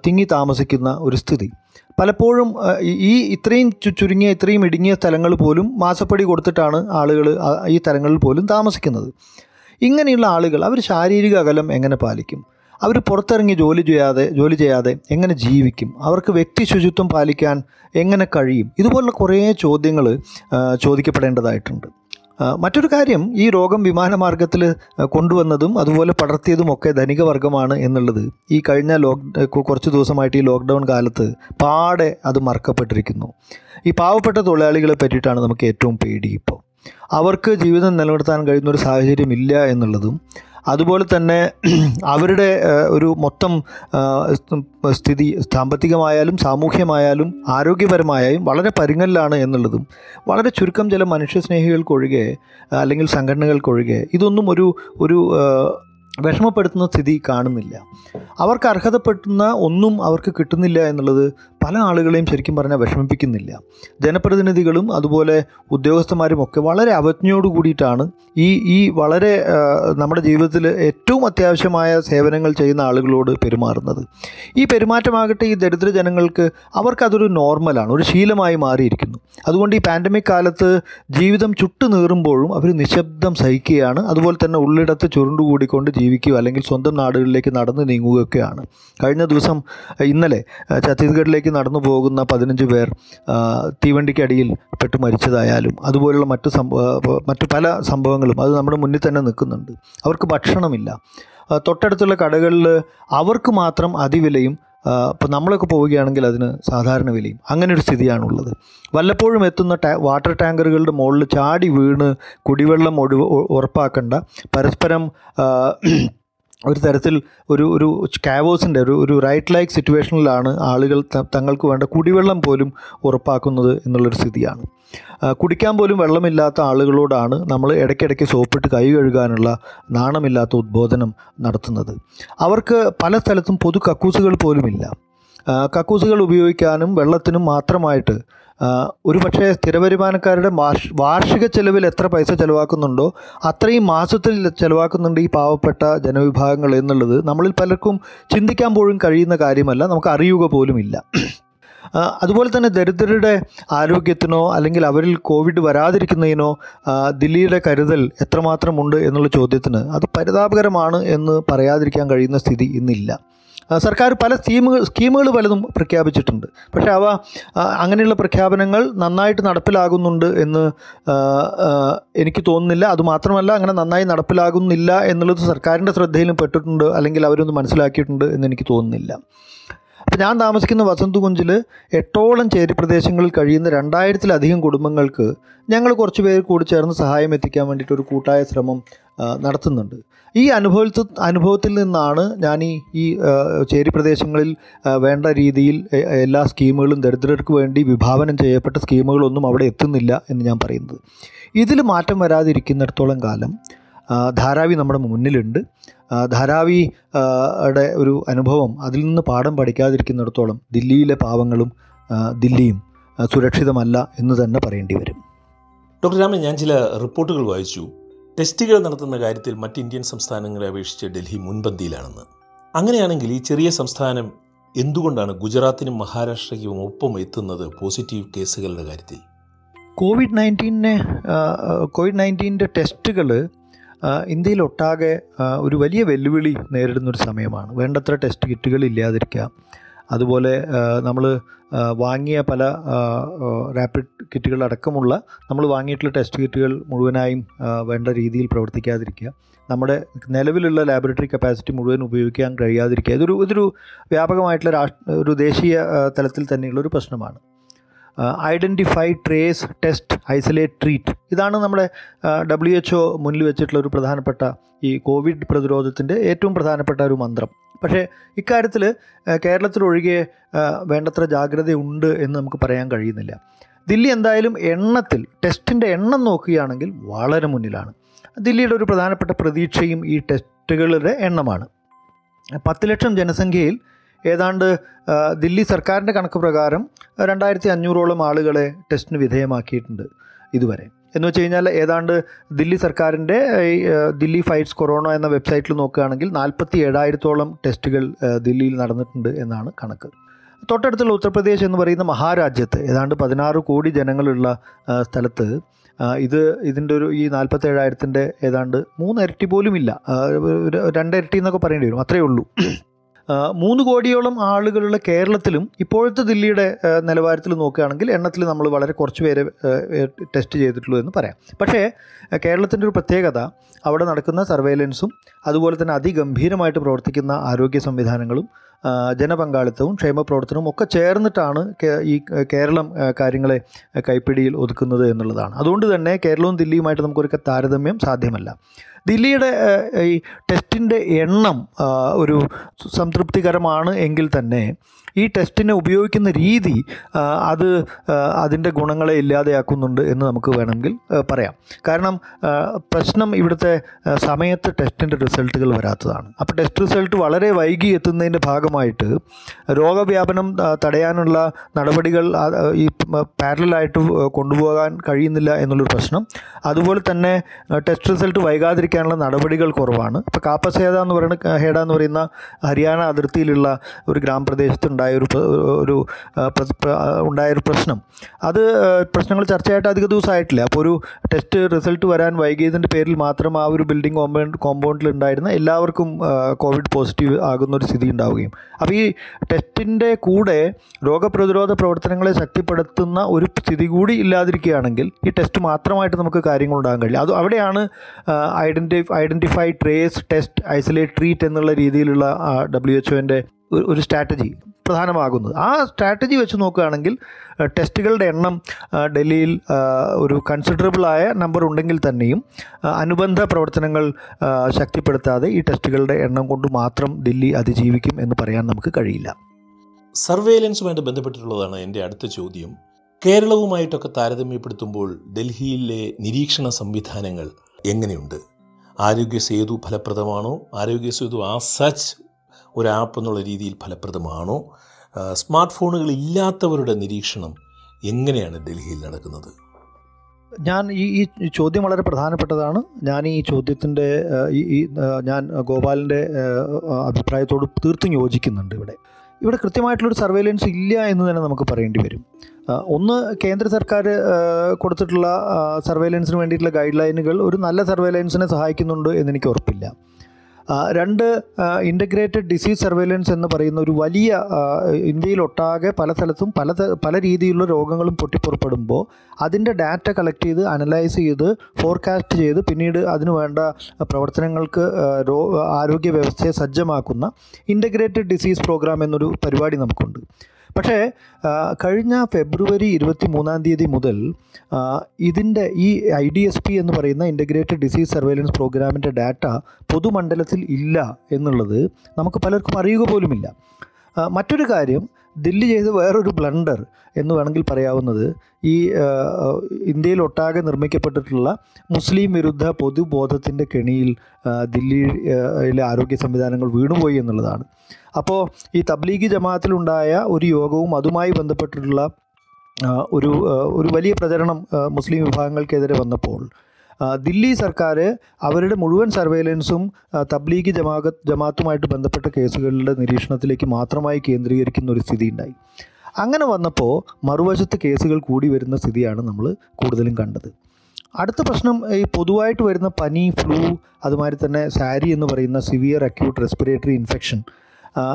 തിങ്ങി താമസിക്കുന്ന ഒരു സ്ഥിതി. പലപ്പോഴും ഈ- ഇത്രയും ചുരുങ്ങിയ ഇത്രയും ഇടുങ്ങിയ സ്ഥലങ്ങൾ പോലും മാസപ്പടി കൊടുത്തിട്ടാണ് ആളുകൾ ഈ സ്ഥലങ്ങളിൽ പോലും താമസിക്കുന്നത്. ഇങ്ങനെയുള്ള ആളുകൾ അവർ ശാരീരിക അകലം എങ്ങനെ പാലിക്കും? അവർ പുറത്തിറങ്ങി ജോലി ചെയ്യാതെ ജോലി ചെയ്യാതെ എങ്ങനെ ജീവിക്കും? അവർക്ക് വ്യക്തി ശുചിത്വം പാലിക്കാൻ എങ്ങനെ കഴിയും? ഇതുപോലുള്ള കുറേ ചോദ്യങ്ങൾ ചോദിക്കപ്പെടേണ്ടതായിട്ടുണ്ട്. മറ്റൊരു കാര്യം ഈ രോഗം വിമാനമാർഗത്തിൽ കൊണ്ടുവന്നതും അതുപോലെ പടർത്തിയതും ഒക്കെ ധനിക വർഗമാണ് എന്നുള്ളത്. ഈ കഴിഞ്ഞ ലോക്ക് കുറച്ച് ദിവസമായിട്ട് ഈ ലോക്ക്ഡൗൺ കാലത്ത് പാടെ അത് മറക്കപ്പെട്ടിരിക്കുന്നു. ഈ പാവപ്പെട്ട തൊഴിലാളികളെ പറ്റിയിട്ടാണ് നമുക്ക് ഏറ്റവും പേടി ഇപ്പോൾ. അവർക്ക് ജീവിതം നിലനിർത്താൻ കഴിയുന്ന ഒരു സാഹചര്യം എന്നുള്ളതും അതുപോലെ തന്നെ <clears throat> അവരുടെ ഒരു മൊത്തം സ്ഥിതി സാമ്പത്തികമായാലും സാമൂഹ്യമായാലും ആരോഗ്യപരമായാലും വളരെ പരുങ്ങലിലാണ് എന്നുള്ളതും വളരെ ചുരുക്കം ചില മനുഷ്യസ്നേഹികൾക്കൊഴികെ അല്ലെങ്കിൽ സംഘടനകൾക്കൊഴികെ ഇതൊന്നും ഒരു ഒരു വിഷമപ്പെടുത്തുന്ന സ്ഥിതി കാണുന്നില്ല. അവർക്ക് അർഹതപ്പെടുന്ന ഒന്നും അവർക്ക് കിട്ടുന്നില്ല എന്നുള്ളത് പല ആളുകളെയും ശരിക്കും പറഞ്ഞാൽ വിഷമിപ്പിക്കുന്നില്ല. ജനപ്രതിനിധികളും അതുപോലെ ഉദ്യോഗസ്ഥന്മാരും ഒക്കെ വളരെ അവജ്ഞയോട് കൂടിയിട്ടാണ് ഈ ഈ വളരെ നമ്മുടെ ജീവിതത്തിൽ ഏറ്റവും അത്യാവശ്യമായ സേവനങ്ങൾ ചെയ്യുന്ന ആളുകളോട് പെരുമാറുന്നത്. ഈ പെരുമാറ്റമാകട്ടെ ഈ ദരിദ്ര ജനങ്ങൾക്ക് അവർക്കതൊരു നോർമലാണ് ഒരു ശീലമായി മാറിയിരിക്കുന്നു. അതുകൊണ്ട് ഈ പാൻഡമിക് കാലത്ത് ജീവിതം ചുട്ടു നീറുമ്പോഴും അവർ നിശബ്ദം സഹിക്കുകയാണ്. അതുപോലെ തന്നെ ഉള്ളിടത്ത് ചുരുണ്ടുകൂടിക്കൊണ്ട് ജീവി ജീവിക്കുകയോ അല്ലെങ്കിൽ സ്വന്തം നാടുകളിലേക്ക് നടന്നു നീങ്ങുകയൊക്കെയാണ്. കഴിഞ്ഞ ദിവസം ഇന്നലെ ഛത്തീസ്ഗഡിലേക്ക് നടന്നു പോകുന്ന പതിനഞ്ച് പേർ തീവണ്ടിക്കടിയിൽ പെട്ട് മരിച്ചതായാലും അതുപോലുള്ള മറ്റു സംഭവ മറ്റു പല സംഭവങ്ങളും അത് നമ്മുടെ മുന്നിൽ തന്നെ നിൽക്കുന്നുണ്ട്. അവർക്ക് ഭക്ഷണമില്ല. തൊട്ടടുത്തുള്ള കടകളിൽ അവർക്ക് മാത്രം അതിവിലയും ഇപ്പോൾ നമ്മളൊക്കെ പോവുകയാണെങ്കിൽ അതിന് സാധാരണ വിലയും. അങ്ങനെ ഒരു സ്ഥിതിയാണുള്ളത്. വല്ലപ്പോഴും എത്തുന്ന ടാ വാട്ടർ ടാങ്കറുകളുടെ മുകളിൽ ചാടി വീണ് കുടിവെള്ളം ഒഴിവ് ഉറപ്പാക്കേണ്ട. പരസ്പരം ഒരു തരത്തിൽ ഒരു ഒരു കാവോസിന്റെ ഒരു ഒരു റൈറ്റ് ലൈക്ക് സിറ്റുവേഷനിലാണ് ആളുകൾ തങ്ങൾക്ക് വേണ്ട കുടിവെള്ളം പോലും ഉറപ്പാക്കുന്നത് എന്നുള്ളൊരു സ്ഥിതിയാണ്. കുടിക്കാൻ പോലും വെള്ളമില്ലാത്ത ആളുകളോടാണ് നമ്മൾ ഇടയ്ക്കിടയ്ക്ക് സോപ്പിട്ട് കൈ കഴുകാനുള്ള നാണമില്ലാത്ത ഉദ്ബോധനം നടത്തുന്നത്. അവർക്ക് പല സ്ഥലത്തും പൊതു കക്കൂസുകൾ പോലുമില്ല. കക്കൂസുകൾ ഉപയോഗിക്കാനും വെള്ളത്തിനും മാത്രമായിട്ട് ഒരു പക്ഷേ സ്ഥിരവരുമാനക്കാരുടെ വാർഷ- വാർഷിക ചെലവിൽ എത്ര പൈസ ചെലവാക്കുന്നുണ്ടോ അത്രയും മാസത്തിൽ ചെലവാക്കുന്നുണ്ട് ഈ പാവപ്പെട്ട ജനവിഭാഗങ്ങൾ എന്നുള്ളത് നമ്മളിൽ പലർക്കും ചിന്തിക്കാൻ പോലും കഴിയുന്ന കാര്യമല്ല. നമുക്ക് അറിയുക പോലും ഇല്ല. അതുപോലെ തന്നെ ദരിദ്രരുടെ ആരോഗ്യത്തിനോ അല്ലെങ്കിൽ അവരിൽ കോവിഡ് വരാതിരിക്കുന്നതിനോ ദില്ലിയുടെ കരുതൽ എത്രമാത്രമുണ്ട് എന്നുള്ള ചോദ്യത്തിന് അത് പരിതാപകരമാണ് എന്ന് പറയാതിരിക്കാൻ കഴിയുന്ന സ്ഥിതി ഇന്നില്ല. സർക്കാർ പല സ്കീമുകൾ സ്കീമുകൾ പലതും പ്രഖ്യാപിച്ചിട്ടുണ്ട്. പക്ഷേ അവ അങ്ങനെയുള്ള പ്രഖ്യാപനങ്ങൾ നന്നായിട്ട് നടപ്പിലാകുന്നുണ്ട് എന്ന് എനിക്ക് തോന്നുന്നില്ല. അതുമാത്രമല്ല അങ്ങനെ നന്നായി നടപ്പിലാകുന്നില്ല എന്നുള്ളത് സർക്കാരിന്റെ ശ്രദ്ധയിലും പെട്ടിട്ടുണ്ട് അല്ലെങ്കിൽ അവരൊന്ന് മനസ്സിലാക്കിയിട്ടുണ്ട് എന്ന് എനിക്ക് തോന്നുന്നില്ല. അപ്പോൾ ഞാൻ താമസിക്കുന്ന വസന്തുകുഞ്ചിൽ എട്ടോളം ചേരി പ്രദേശങ്ങളിൽ കഴിയുന്ന രണ്ടായിരത്തിലധികം കുടുംബങ്ങൾക്ക് ഞങ്ങൾ കുറച്ച് പേർ കൂടി ചേർന്ന് സഹായം എത്തിക്കാൻ വേണ്ടിയിട്ട് ഒരു കൂട്ടായ ശ്രമം നടത്തുന്നുണ്ട്. ഈ അനുഭവത്തിൽ അനുഭവത്തിൽ നിന്നാണ് ഞാൻ ഈ ഈ ചേരി പ്രദേശങ്ങളിൽ വേണ്ട രീതിയിൽ എല്ലാ സ്കീമുകളും ദരിദ്രർക്ക് വേണ്ടി വിഭാവനം ചെയ്യപ്പെട്ട സ്കീമുകളൊന്നും അവിടെ എത്തുന്നില്ല എന്ന് ഞാൻ പറയുന്നത്. ഇതിൽ മാറ്റം വരാതിരിക്കുന്നിടത്തോളം കാലം ധാരാവി നമ്മുടെ മുന്നിലുണ്ട്. ധാരാവി യുടെ ഒരു അനുഭവം അതിൽ നിന്ന് പാഠം പഠിക്കാതിരിക്കുന്നിടത്തോളം ദില്ലിയിലെ പാവങ്ങളും ദില്ലിയും സുരക്ഷിതമല്ല എന്ന് തന്നെ പറയേണ്ടി വരും. ഡോക്ടർ രാമൻ ഞാൻ ചില റിപ്പോർട്ടുകൾ വായിച്ചു. ടെസ്റ്റുകൾ നടത്തുന്ന കാര്യത്തിൽ മറ്റ് ഇന്ത്യൻ സംസ്ഥാനങ്ങളെ അപേക്ഷിച്ച് ഡൽഹി മുൻപന്തിയിലാണെന്ന്. അങ്ങനെയാണെങ്കിൽ ഈ ചെറിയ സംസ്ഥാനം എന്തുകൊണ്ടാണ് ഗുജറാത്തിനും മഹാരാഷ്ട്രയ്ക്കും ഒപ്പം എത്തുന്നത് പോസിറ്റീവ് കേസുകളുടെ കാര്യത്തിൽ? കോവിഡ് നയന്റീനെ കോവിഡ് നയന്റീന്റെ ടെസ്റ്റുകൾ ഇന്ത്യയിലൊട്ടാകെ ഒരു വലിയ വെല്ലുവിളി നേരിടുന്ന ഒരു സമയമാണ്. വേണ്ടത്ര ടെസ്റ്റ് കിറ്റുകൾ ഇല്ലാതിരിക്കുക അതുപോലെ നമ്മൾ വാങ്ങിയ പല റാപ്പിഡ് കിറ്റുകൾ അടക്കമുള്ള നമ്മൾ വാങ്ങിയിട്ടുള്ള ടെസ്റ്റ് കിറ്റുകൾ മുഴുവനായും വേണ്ട രീതിയിൽ പ്രവർത്തിക്കാതിരിക്കുക. നമ്മുടെ നിലവിലുള്ള ലാബറട്ടറി കപ്പാസിറ്റി മുഴുവൻ ഉപയോഗിക്കാൻ കഴിയാതിരിക്കുക. ഇതൊരു ഇതൊരു വ്യാപകമായിട്ടുള്ള രാഷ്ട്ര ഒരു ദേശീയ തലത്തിൽ തന്നെയുള്ള ഒരു പ്രശ്നമാണ്. Identify trace test isolate treat ഇതാണ് നമ്മുടെ ഡബ്ല്യു എച്ച് ഒ മുന്നിൽ വെച്ചിട്ടുള്ള ഒരു പ്രധാനപ്പെട്ട ഈ കോവിഡ് പ്രതിരോധത്തിന്റെ ഏറ്റവും പ്രധാനപ്പെട്ട ഒരു മന്ത്രം. പക്ഷേ ഇക്കാര്യത്തിൽ കേരളത്തിലൊഴികെ വേണ്ടത്ര ജാഗ്രതയുണ്ട് എന്ന് നമുക്ക് പറയാൻ കഴിയുന്നില്ല. ദില്ലി എന്തായാലും എണ്ണത്തിൽ ടെസ്റ്റിന്റെ എണ്ണം നോക്കുകയാണെങ്കിൽ വളരെ മുന്നിലാണ്. ദില്ലിയുടെ ഒരു പ്രധാനപ്പെട്ട പ്രതീക്ഷയും ഈ ടെസ്റ്റുകളുടെ എണ്ണമാണ്. പത്ത് ലക്ഷം ജനസംഖ്യയിൽ ഏതാണ്ട് ദില്ലി സർക്കാരിന്റെ കണക്ക് പ്രകാരം രണ്ടായിരത്തി അഞ്ഞൂറോളം ആളുകളെ ടെസ്റ്റിന് വിധേയമാക്കിയിട്ടുണ്ട് ഇതുവരെ. എന്ന് വെച്ച് കഴിഞ്ഞാൽ ഏതാണ്ട് ദില്ലി സർക്കാരിന്റെ ദില്ലി ഫൈറ്റ്സ് കൊറോണ എന്ന വെബ്സൈറ്റിൽ നോക്കുകയാണെങ്കിൽ നാൽപ്പത്തി ഏഴായിരത്തോളം ടെസ്റ്റുകൾ ദില്ലിയിൽ നടന്നിട്ടുണ്ട് എന്നാണ് കണക്ക്. തൊട്ടടുത്തുള്ള ഉത്തർപ്രദേശ് എന്ന് പറയുന്ന മഹാരാജ്യത്ത് ഏതാണ്ട് പതിനാറ് കോടി ജനങ്ങളുള്ള സ്ഥലത്ത് ഇത് ഇതിന്റെ ഒരു ഈ നാൽപ്പത്തേഴായിരത്തിന്റെ ഏതാണ്ട് മൂന്നിരട്ടി പോലും ഇല്ല. രണ്ടിരട്ടി എന്നൊക്കെ പറയേണ്ടി വരും. അത്രയേ ഉള്ളൂ. മൂന്ന് കോടിയോളം ആളുകളുള്ള കേരളത്തിലും ഇപ്പോഴത്തെ ദില്ലിയുടെ നിലവാരത്തിൽ നോക്കുകയാണെങ്കിൽ എണ്ണത്തിൽ നമ്മൾ വളരെ കുറച്ച് പേരെ ടെസ്റ്റ് ചെയ്തിട്ടുള്ളൂ എന്ന് പറയാം. പക്ഷേ കേരളത്തിന്റെ ഒരു പ്രത്യേകത അവിടെ നടക്കുന്ന സർവൈലൻസും അതുപോലെ തന്നെ അതിഗംഭീരമായിട്ട് പ്രവർത്തിക്കുന്ന ആരോഗ്യ സംവിധാനങ്ങളും ജനപങ്കാളിത്തവും ക്ഷേമപ്രവർത്തനവും ഒക്കെ ചേർന്നിട്ടാണ് ഈ കേരളം കാര്യങ്ങളെ കൈപ്പിടിയിൽ ഒതുക്കുന്നത് എന്നുള്ളതാണ്. അതുകൊണ്ട് തന്നെ കേരളവും ദില്ലിയുമായിട്ട് നമുക്കൊരു താരതമ്യം സാധ്യമല്ല. ദില്ലിയുടെ ഈ ടെസ്റ്റിന്റെ എണ്ണം ഒരു സംതൃപ്തികരമാണ് എങ്കിൽ തന്നെ ഈ ടെസ്റ്റിനെ ഉപയോഗിക്കുന്ന രീതി അത് അതിന്റെ ഗുണങ്ങളെ ഇല്ലാതെയാക്കുന്നുണ്ട് എന്ന് നമുക്ക് വേണമെങ്കിൽ പറയാം. കാരണം പ്രശ്നം ഇവിടുത്തെ സമയത്ത് ടെസ്റ്റിന്റെ റിസൾട്ടുകൾ വരാത്തതാണ്. അപ്പോൾ ടെസ്റ്റ് റിസൾട്ട് വളരെ വൈകി എത്തുന്നതിന്റെ ഭാഗമായിട്ട് രോഗവ്യാപനം തടയാനുള്ള നടപടികൾ ഈ പാരലായിട്ട് കൊണ്ടുപോകാൻ കഴിയുന്നില്ല എന്നുള്ളൊരു പ്രശ്നം. അതുപോലെ തന്നെ ടെസ്റ്റ് റിസൾട്ട് വൈകാതിരിക്കാനുള്ള നടപടികൾ കുറവാണ്. ഇപ്പോൾ കാപ്പസേത എന്ന് പറയുന്ന ഹേഡ എന്ന് പറയുന്ന ഹരിയാന അതിർത്തിയിലുള്ള ഒരു ഗ്രാമപ്രദേശത്ത് ഉണ്ടായ ഒരു ഉണ്ടായൊരു പ്രശ്നം. അത് പ്രശ്നങ്ങൾ ചർച്ചയായിട്ട് അധിക ദിവസമായിട്ടില്ല. അപ്പോൾ ഒരു ടെസ്റ്റ് റിസൾട്ട് വരാൻ വൈകിയതിന്റെ പേരിൽ മാത്രം ആ ഒരു ബിൽഡിംഗ് കോമ്പൗണ്ട് കോമ്പൗണ്ടിൽ ഉണ്ടായിരുന്ന എല്ലാവർക്കും കോവിഡ് പോസിറ്റീവ് ആകുന്ന ഒരു സ്ഥിതി ഉണ്ടാവുകയും. അപ്പോൾ ഈ ടെസ്റ്റിന്റെ കൂടെ രോഗപ്രതിരോധ പ്രവർത്തനങ്ങളെ ശക്തിപ്പെടുത്തുന്ന ഒരു സ്ഥിതി കൂടി ഇല്ലാതിരിക്കുകയാണെങ്കിൽ ഈ ടെസ്റ്റ് മാത്രമായിട്ട് നമുക്ക് കാര്യങ്ങൾ ഉണ്ടാകാൻ കഴിയില്ല. അത് അവിടെയാണ് identi identify trace test isolate treat എന്നുള്ള രീതിയിലുള്ള ഡബ്ല്യു എച്ച് ഒന്റെ ഒരു സ്ട്രാറ്റജി പ്രധാനമാകുന്നത്. ആ സ്ട്രാറ്റജി വെച്ച് നോക്കുകയാണെങ്കിൽ ടെസ്റ്റുകളുടെ എണ്ണം ഡൽഹിയിൽ ഒരു കൺസിഡറബിളായ നമ്പർ ഉണ്ടെങ്കിൽ തന്നെയും അനുബന്ധ പ്രവർത്തനങ്ങൾ ശക്തിപ്പെടുത്താതെ ഈ ടെസ്റ്റുകളുടെ എണ്ണം കൊണ്ട് മാത്രം ദില്ലി അതിജീവിക്കും എന്ന് പറയാൻ നമുക്ക് കഴിയില്ല. സർവേലൻസുമായിട്ട് ബന്ധപ്പെട്ടിട്ടുള്ളതാണ് എന്റെ അടുത്ത ചോദ്യം. കേരളവുമായിട്ടൊക്കെ താരതമ്യപ്പെടുത്തുമ്പോൾ ഡൽഹിയിലെ നിരീക്ഷണ സംവിധാനങ്ങൾ എങ്ങനെയുണ്ട്? ആരോഗ്യ സേതു ഫലപ്രദമാണോ? ആരോഗ്യ സേതു ആ സച്ച് ഒരു ആപ്പ് എന്നുള്ള രീതിയിൽ ഫലപ്രദമാണോ? സ്മാർട്ട് ഫോണുകൾ ഇല്ലാത്തവരുടെ നിരീക്ഷണം എങ്ങനെയാണ് ഡൽഹിയിൽ നടക്കുന്നത്? ഞാൻ ഈ ഈ ചോദ്യം വളരെ പ്രധാനപ്പെട്ടതാണ്. ഞാൻ ഈ ചോദ്യത്തിന്റെ ഈ ഞാൻ ഗോപാലിന്റെ അഭിപ്രായത്തോട് തീർത്തും യോജിക്കുന്നുണ്ട് ഇവിടെ. ഇവിടെ കൃത്യമായിട്ടുള്ളൊരു സർവേലൻസ് ഇല്ല എന്ന് തന്നെ നമുക്ക് പറയേണ്ടി വരും. ഒന്ന് കേന്ദ്ര സർക്കാർ കൊടുത്തിട്ടുള്ള സർവേലൻസിന് വേണ്ടിയിട്ടുള്ള ഗൈഡ് ലൈനുകൾ ഒരു നല്ല സർവേലൻസിനെ സഹായിക്കുന്നുണ്ട് എന്നെനിക്ക് ഉറപ്പില്ല. രണ്ട് ഇന്റഗ്രേറ്റഡ് ഡിസീസ് സർവൈലൻസ് എന്ന് പറയുന്ന ഒരു വലിയ ഇന്ത്യയിലൊട്ടാകെ പല സ്ഥലത്തും പല പല രീതിയിലുള്ള രോഗങ്ങളും പൊട്ടിപ്പുറപ്പെടുമ്പോൾ അതിന്റെ ഡാറ്റ കളക്ട് ചെയ്ത് അനലൈസ് ചെയ്ത് ഫോർകാസ്റ്റ് ചെയ്ത് പിന്നീട് അതിനു വേണ്ട പ്രവർത്തനങ്ങൾക്ക് ആരോഗ്യ വ്യവസ്ഥയെ സജ്ജമാക്കുന്ന ഇന്റഗ്രേറ്റഡ് ഡിസീസ് പ്രോഗ്രാം എന്നൊരു പരിപാടി നമുക്കുണ്ട്. പക്ഷേ കഴിഞ്ഞ ഫെബ്രുവരി ഇരുപത്തി മൂന്നാം തീയതി മുതൽ ഇതിന്റെ ഈ ഐ ഡി എസ് പി എന്ന് പറയുന്ന ഇന്റഗ്രേറ്റഡ് ഡിസീസ് സർവൈലൻസ് പ്രോഗ്രാമിന്റെ ഡാറ്റ പൊതുമണ്ഡലത്തിൽ ഇല്ല എന്നുള്ളത് നമുക്ക് പലർക്കും അറിയുക പോലുമില്ല. മറ്റൊരു കാര്യം ദില്ലി ചെയ്ത വേറൊരു ബ്ലണ്ടർ എന്ന് വേണമെങ്കിൽ പറയാവുന്നത് ഈ ഇന്ത്യയിൽ ഇന്ത്യയിലൊട്ടാകെ നിർമ്മിക്കപ്പെട്ടിട്ടുള്ള മുസ്ലിം വിരുദ്ധ പൊതുബോധത്തിന്റെ കെണിയിൽ ദില്ലിയിലെ ആരോഗ്യ സംവിധാനങ്ങൾ വീണുപോയി എന്നുള്ളതാണ്. അപ്പോൾ ഈ തബ്ലീഗി ജമാഅത്തിലുണ്ടായ ഒരു യോഗവും അതുമായി ബന്ധപ്പെട്ടിട്ടുള്ള ഒരു ഒരു വലിയ പ്രചരണം മുസ്ലിം വിഭാഗങ്ങൾക്കെതിരെ വന്നപ്പോൾ ദില്ലി സർക്കാർ അവരുടെ മുഴുവൻ സർവേലൻസും തബ്ലീഗ് ജമാ ജമാഅത്ത് ജമാഅത്തുമായിട്ട് ബന്ധപ്പെട്ട കേസുകളുടെ നിരീക്ഷണത്തിലേക്ക് മാത്രമായി കേന്ദ്രീകരിക്കുന്ന ഒരു സ്ഥിതി ഉണ്ടായി. അങ്ങനെ വന്നപ്പോൾ മറുവശത്ത് കേസുകൾ കൂടി വരുന്ന സ്ഥിതിയാണ് നമ്മൾ കൂടുതലും കണ്ടത്. അടുത്ത പ്രശ്നം ഈ പൊതുവായിട്ട് വരുന്ന പനി ഫ്ലൂ അതുമാതിരി തന്നെ സാരി എന്ന് പറയുന്ന സിവിയർ അക്യൂട്ട് റെസ്പിറേറ്ററി ഇൻഫെക്ഷൻ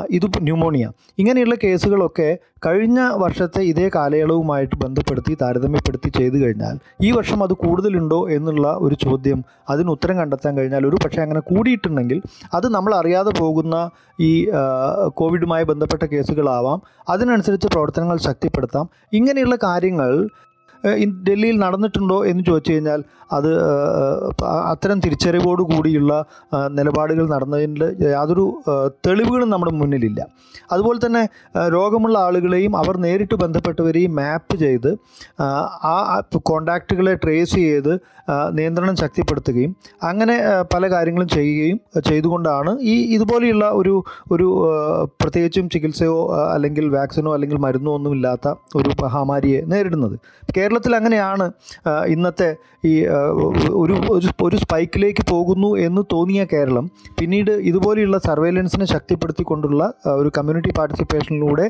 ഇത് ന്യൂമോണിയ. ഇങ്ങനെയുള്ള കേസുകളൊക്കെ കഴിഞ്ഞ വർഷത്തെ ഇതേ കാലയളവുമായിട്ട് ബന്ധപ്പെടുത്തി താരതമ്യപ്പെടുത്തി ചെയ്തു കഴിഞ്ഞാൽ ഈ വർഷം അത് കൂടുതലുണ്ടോ എന്നുള്ള ഒരു ചോദ്യം അതിന് ഉത്തരം കണ്ടെത്താൻ കഴിഞ്ഞാൽ ഒരു പക്ഷേ അങ്ങനെ കൂടിയിട്ടുണ്ടെങ്കിൽ അത് നമ്മൾ അറിയാതെ പോകുന്ന ഈ കോവിഡുമായി ബന്ധപ്പെട്ട കേസുകളാവാം. അതിനനുസരിച്ച് പ്രവർത്തനങ്ങൾ ശക്തിപ്പെടുത്താം. ഇങ്ങനെയുള്ള കാര്യങ്ങൾ ഡൽഹിയിൽ നടന്നിട്ടുണ്ടോ എന്ന് ചോദിച്ചു കഴിഞ്ഞാൽ അത് അത്തരം തിരിച്ചറിവോട് കൂടിയുള്ള നിലപാടുകൾ നടന്നതിന്റെ യാതൊരു തെളിവുകളും നമ്മുടെ മുന്നിലില്ല. അതുപോലെ തന്നെ രോഗമുള്ള ആളുകളെയും അവർ നേരിട്ട് ബന്ധപ്പെട്ടവരെയും മാപ്പ് ചെയ്ത് ആ, കോണ്ടാക്റ്റുകളെ ട്രേസ് ചെയ്ത് നിയന്ത്രണം ശക്തിപ്പെടുത്തുകയും അങ്ങനെ പല കാര്യങ്ങളും ചെയ്യുകയും ചെയ്തുകൊണ്ടാണ് ഈ ഇതുപോലെയുള്ള ഒരു ഒരു പ്രത്യേകിച്ചും ചികിത്സയോ അല്ലെങ്കിൽ വാക്സിനോ അല്ലെങ്കിൽ മരുന്നോ ഒന്നുമില്ലാത്ത ഒരു മഹാമാരിയെ നേരിടുന്നത്. കേരളത്തിൽ അങ്ങനെയാണ് ഇന്നത്തെ ഈ ഒരു ഒരു സ്പൈക്കിലേക്ക് പോകുന്നു എന്ന് തോന്നിയ കേരളം പിന്നീട് ഇതുപോലെയുള്ള സർവേലൻസിനെ ശക്തിപ്പെടുത്തിക്കൊണ്ടുള്ള ഒരു കമ്മ്യൂണിറ്റി പാർട്ടിസിപ്പേഷനിലൂടെ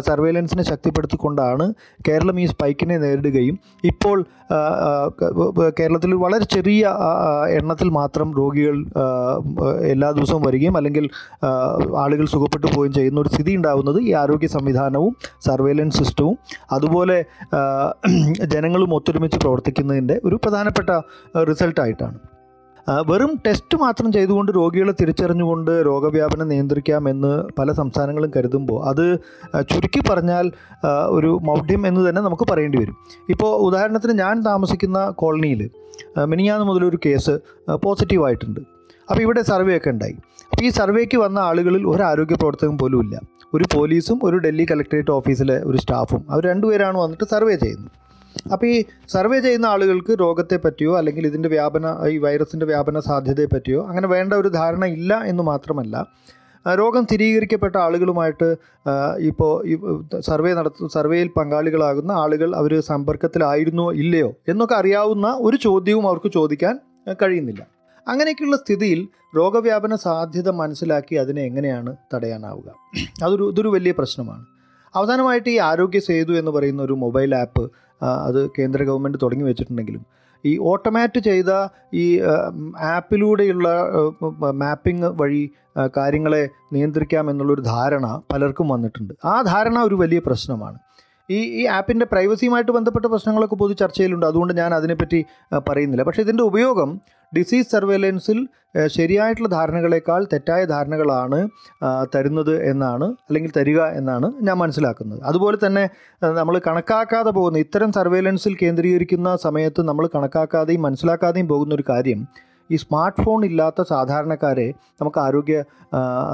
സർവേലൻസിനെ ശക്തിപ്പെടുത്തിക്കൊണ്ടാണ് കേരളം ഈ സ്പൈക്കിനെ നേരിടുകയും ഇപ്പോൾ ആ, ആ, ക- കേരളത്തിൽ വളരെ ചെറിയ എണ്ണത്തിൽ മാത്രം രോഗികൾ എല്ലാ ദിവസവും വരികയും അല്ലെങ്കിൽ ആളുകൾ സുഖപ്പെട്ടു പോവുകയും ചെയ്യുന്ന ഒരു സ്ഥിതി ഉണ്ടാകുന്നത് ഈ ആരോഗ്യ സംവിധാനവും സർവേലൻസ് സിസ്റ്റവും അതുപോലെ ജനങ്ങളും ഒത്തൊരുമിച്ച് പ്രവർത്തിക്കുന്നതിന്റെ ഒരു പ്രധാനപ്പെട്ട റിസൾട്ടായിട്ടാണ്. വെറും ടെസ്റ്റ് മാത്രം ചെയ്തുകൊണ്ട് രോഗികളെ തിരിച്ചറിഞ്ഞുകൊണ്ട് രോഗവ്യാപനം നിയന്ത്രിക്കാമെന്ന് പല സംസ്ഥാനങ്ങളും കരുതുമ്പോൾ അത് ചുരുക്കി പറഞ്ഞാൽ ഒരു മൗഢ്യം എന്ന് തന്നെ നമുക്ക് പറയേണ്ടി വരും. ഇപ്പോൾ ഉദാഹരണത്തിന് ഞാൻ താമസിക്കുന്ന കോളനിയിൽ മിനിഞ്ഞാന്ന് മുതലൊരു കേസ് പോസിറ്റീവായിട്ടുണ്ട് അപ്പോൾ ഇവിടെ സർവേ ഒക്കെ ഉണ്ടായി. അപ്പോൾ ഈ സർവേക്ക് വന്ന ആളുകളിൽ ഒരു ആരോഗ്യ പ്രവർത്തകൻ പോലും ഇല്ല. ഒരു പോലീസും ഒരു ഡൽഹി കലക്ടറേറ്റ് ഓഫീസിലെ ഒരു സ്റ്റാഫും. അവർ രണ്ടുപേരാണ് വന്നിട്ട് സർവേ ചെയ്യുന്നത്. അപ്പോൾ ഈ സർവേ ചെയ്യുന്ന ആളുകൾക്ക് രോഗത്തെ പറ്റിയോ അല്ലെങ്കിൽ ഇതിന്റെ വ്യാപന ഈ വൈറസിന്റെ വ്യാപന സാധ്യതയെ പറ്റിയോ അങ്ങനെ വേണ്ട ഒരു ധാരണ ഇല്ല എന്ന് മാത്രമല്ല രോഗം സ്ഥിരീകരിക്കപ്പെട്ട ആളുകളുമായിട്ട് ഇപ്പോൾ ഈ സർവേ നടത്തു സർവേയിൽ പങ്കാളികളാകുന്ന ആളുകൾ അവർ സമ്പർക്കത്തിലായിരുന്നോ ഇല്ലയോ എന്നൊക്കെ അറിയാവുന്ന ഒരു ചോദ്യവും അവർക്ക് ചോദിക്കാൻ കഴിയുന്നില്ല. അങ്ങനെയൊക്കെയുള്ള സ്ഥിതിയിൽ രോഗവ്യാപന സാധ്യത മനസ്സിലാക്കി അതിനെ എങ്ങനെയാണ് തടയാനാവുക? അതൊരു ഇതൊരു വലിയ പ്രശ്നമാണ്. അവസാനമായിട്ട് ഈ ആരോഗ്യ സേതു എന്ന് പറയുന്ന ഒരു മൊബൈൽ ആപ്പ് അത് കേന്ദ്ര ഗവൺമെന്റ് തുടങ്ങി വെച്ചിട്ടുണ്ടെങ്കിലും. ഈ ഓട്ടോമാറ്റ് ചെയ്ത ഈ ആപ്പിലൂടെയുള്ള മാപ്പിംഗ് വഴി കാര്യങ്ങളെ നിയന്ത്രിക്കാം എന്നുള്ളൊരു ധാരണ പലർക്കും വന്നിട്ടുണ്ട്. ആ ധാരണ ഒരു വലിയ പ്രശ്നമാണ്. ഈ ഈ ആപ്പിന്റെ പ്രൈവസിയുമായിട്ട് ബന്ധപ്പെട്ട പ്രശ്നങ്ങളൊക്കെ പൊതു ചർച്ചയിലുണ്ട്. അതുകൊണ്ട് ഞാൻ അതിനെപ്പറ്റി പറയുന്നില്ല. പക്ഷേ ഇതിന്റെ ഉപയോഗം ഡിസീസ് സർവേലൻസിൽ ശരിയായിട്ടുള്ള ധാരണകളെക്കാൾ തെറ്റായ ധാരണകളാണ് തരുന്നത് എന്നാണ് അല്ലെങ്കിൽ തരിക എന്നാണ് ഞാൻ മനസ്സിലാക്കുന്നത്. അതുപോലെ തന്നെ നമ്മൾ കണക്കാക്കാതെ പോകുന്ന ഇത്തരം സർവേലൻസിൽ കേന്ദ്രീകരിക്കുന്ന സമയത്ത് നമ്മൾ കണക്കാക്കാതെയും മനസ്സിലാക്കാതെയും പോകുന്ന ഒരു കാര്യം ഈ സ്മാർട്ട് ഫോൺ ഇല്ലാത്ത സാധാരണക്കാരെ നമുക്ക് ആരോഗ്യ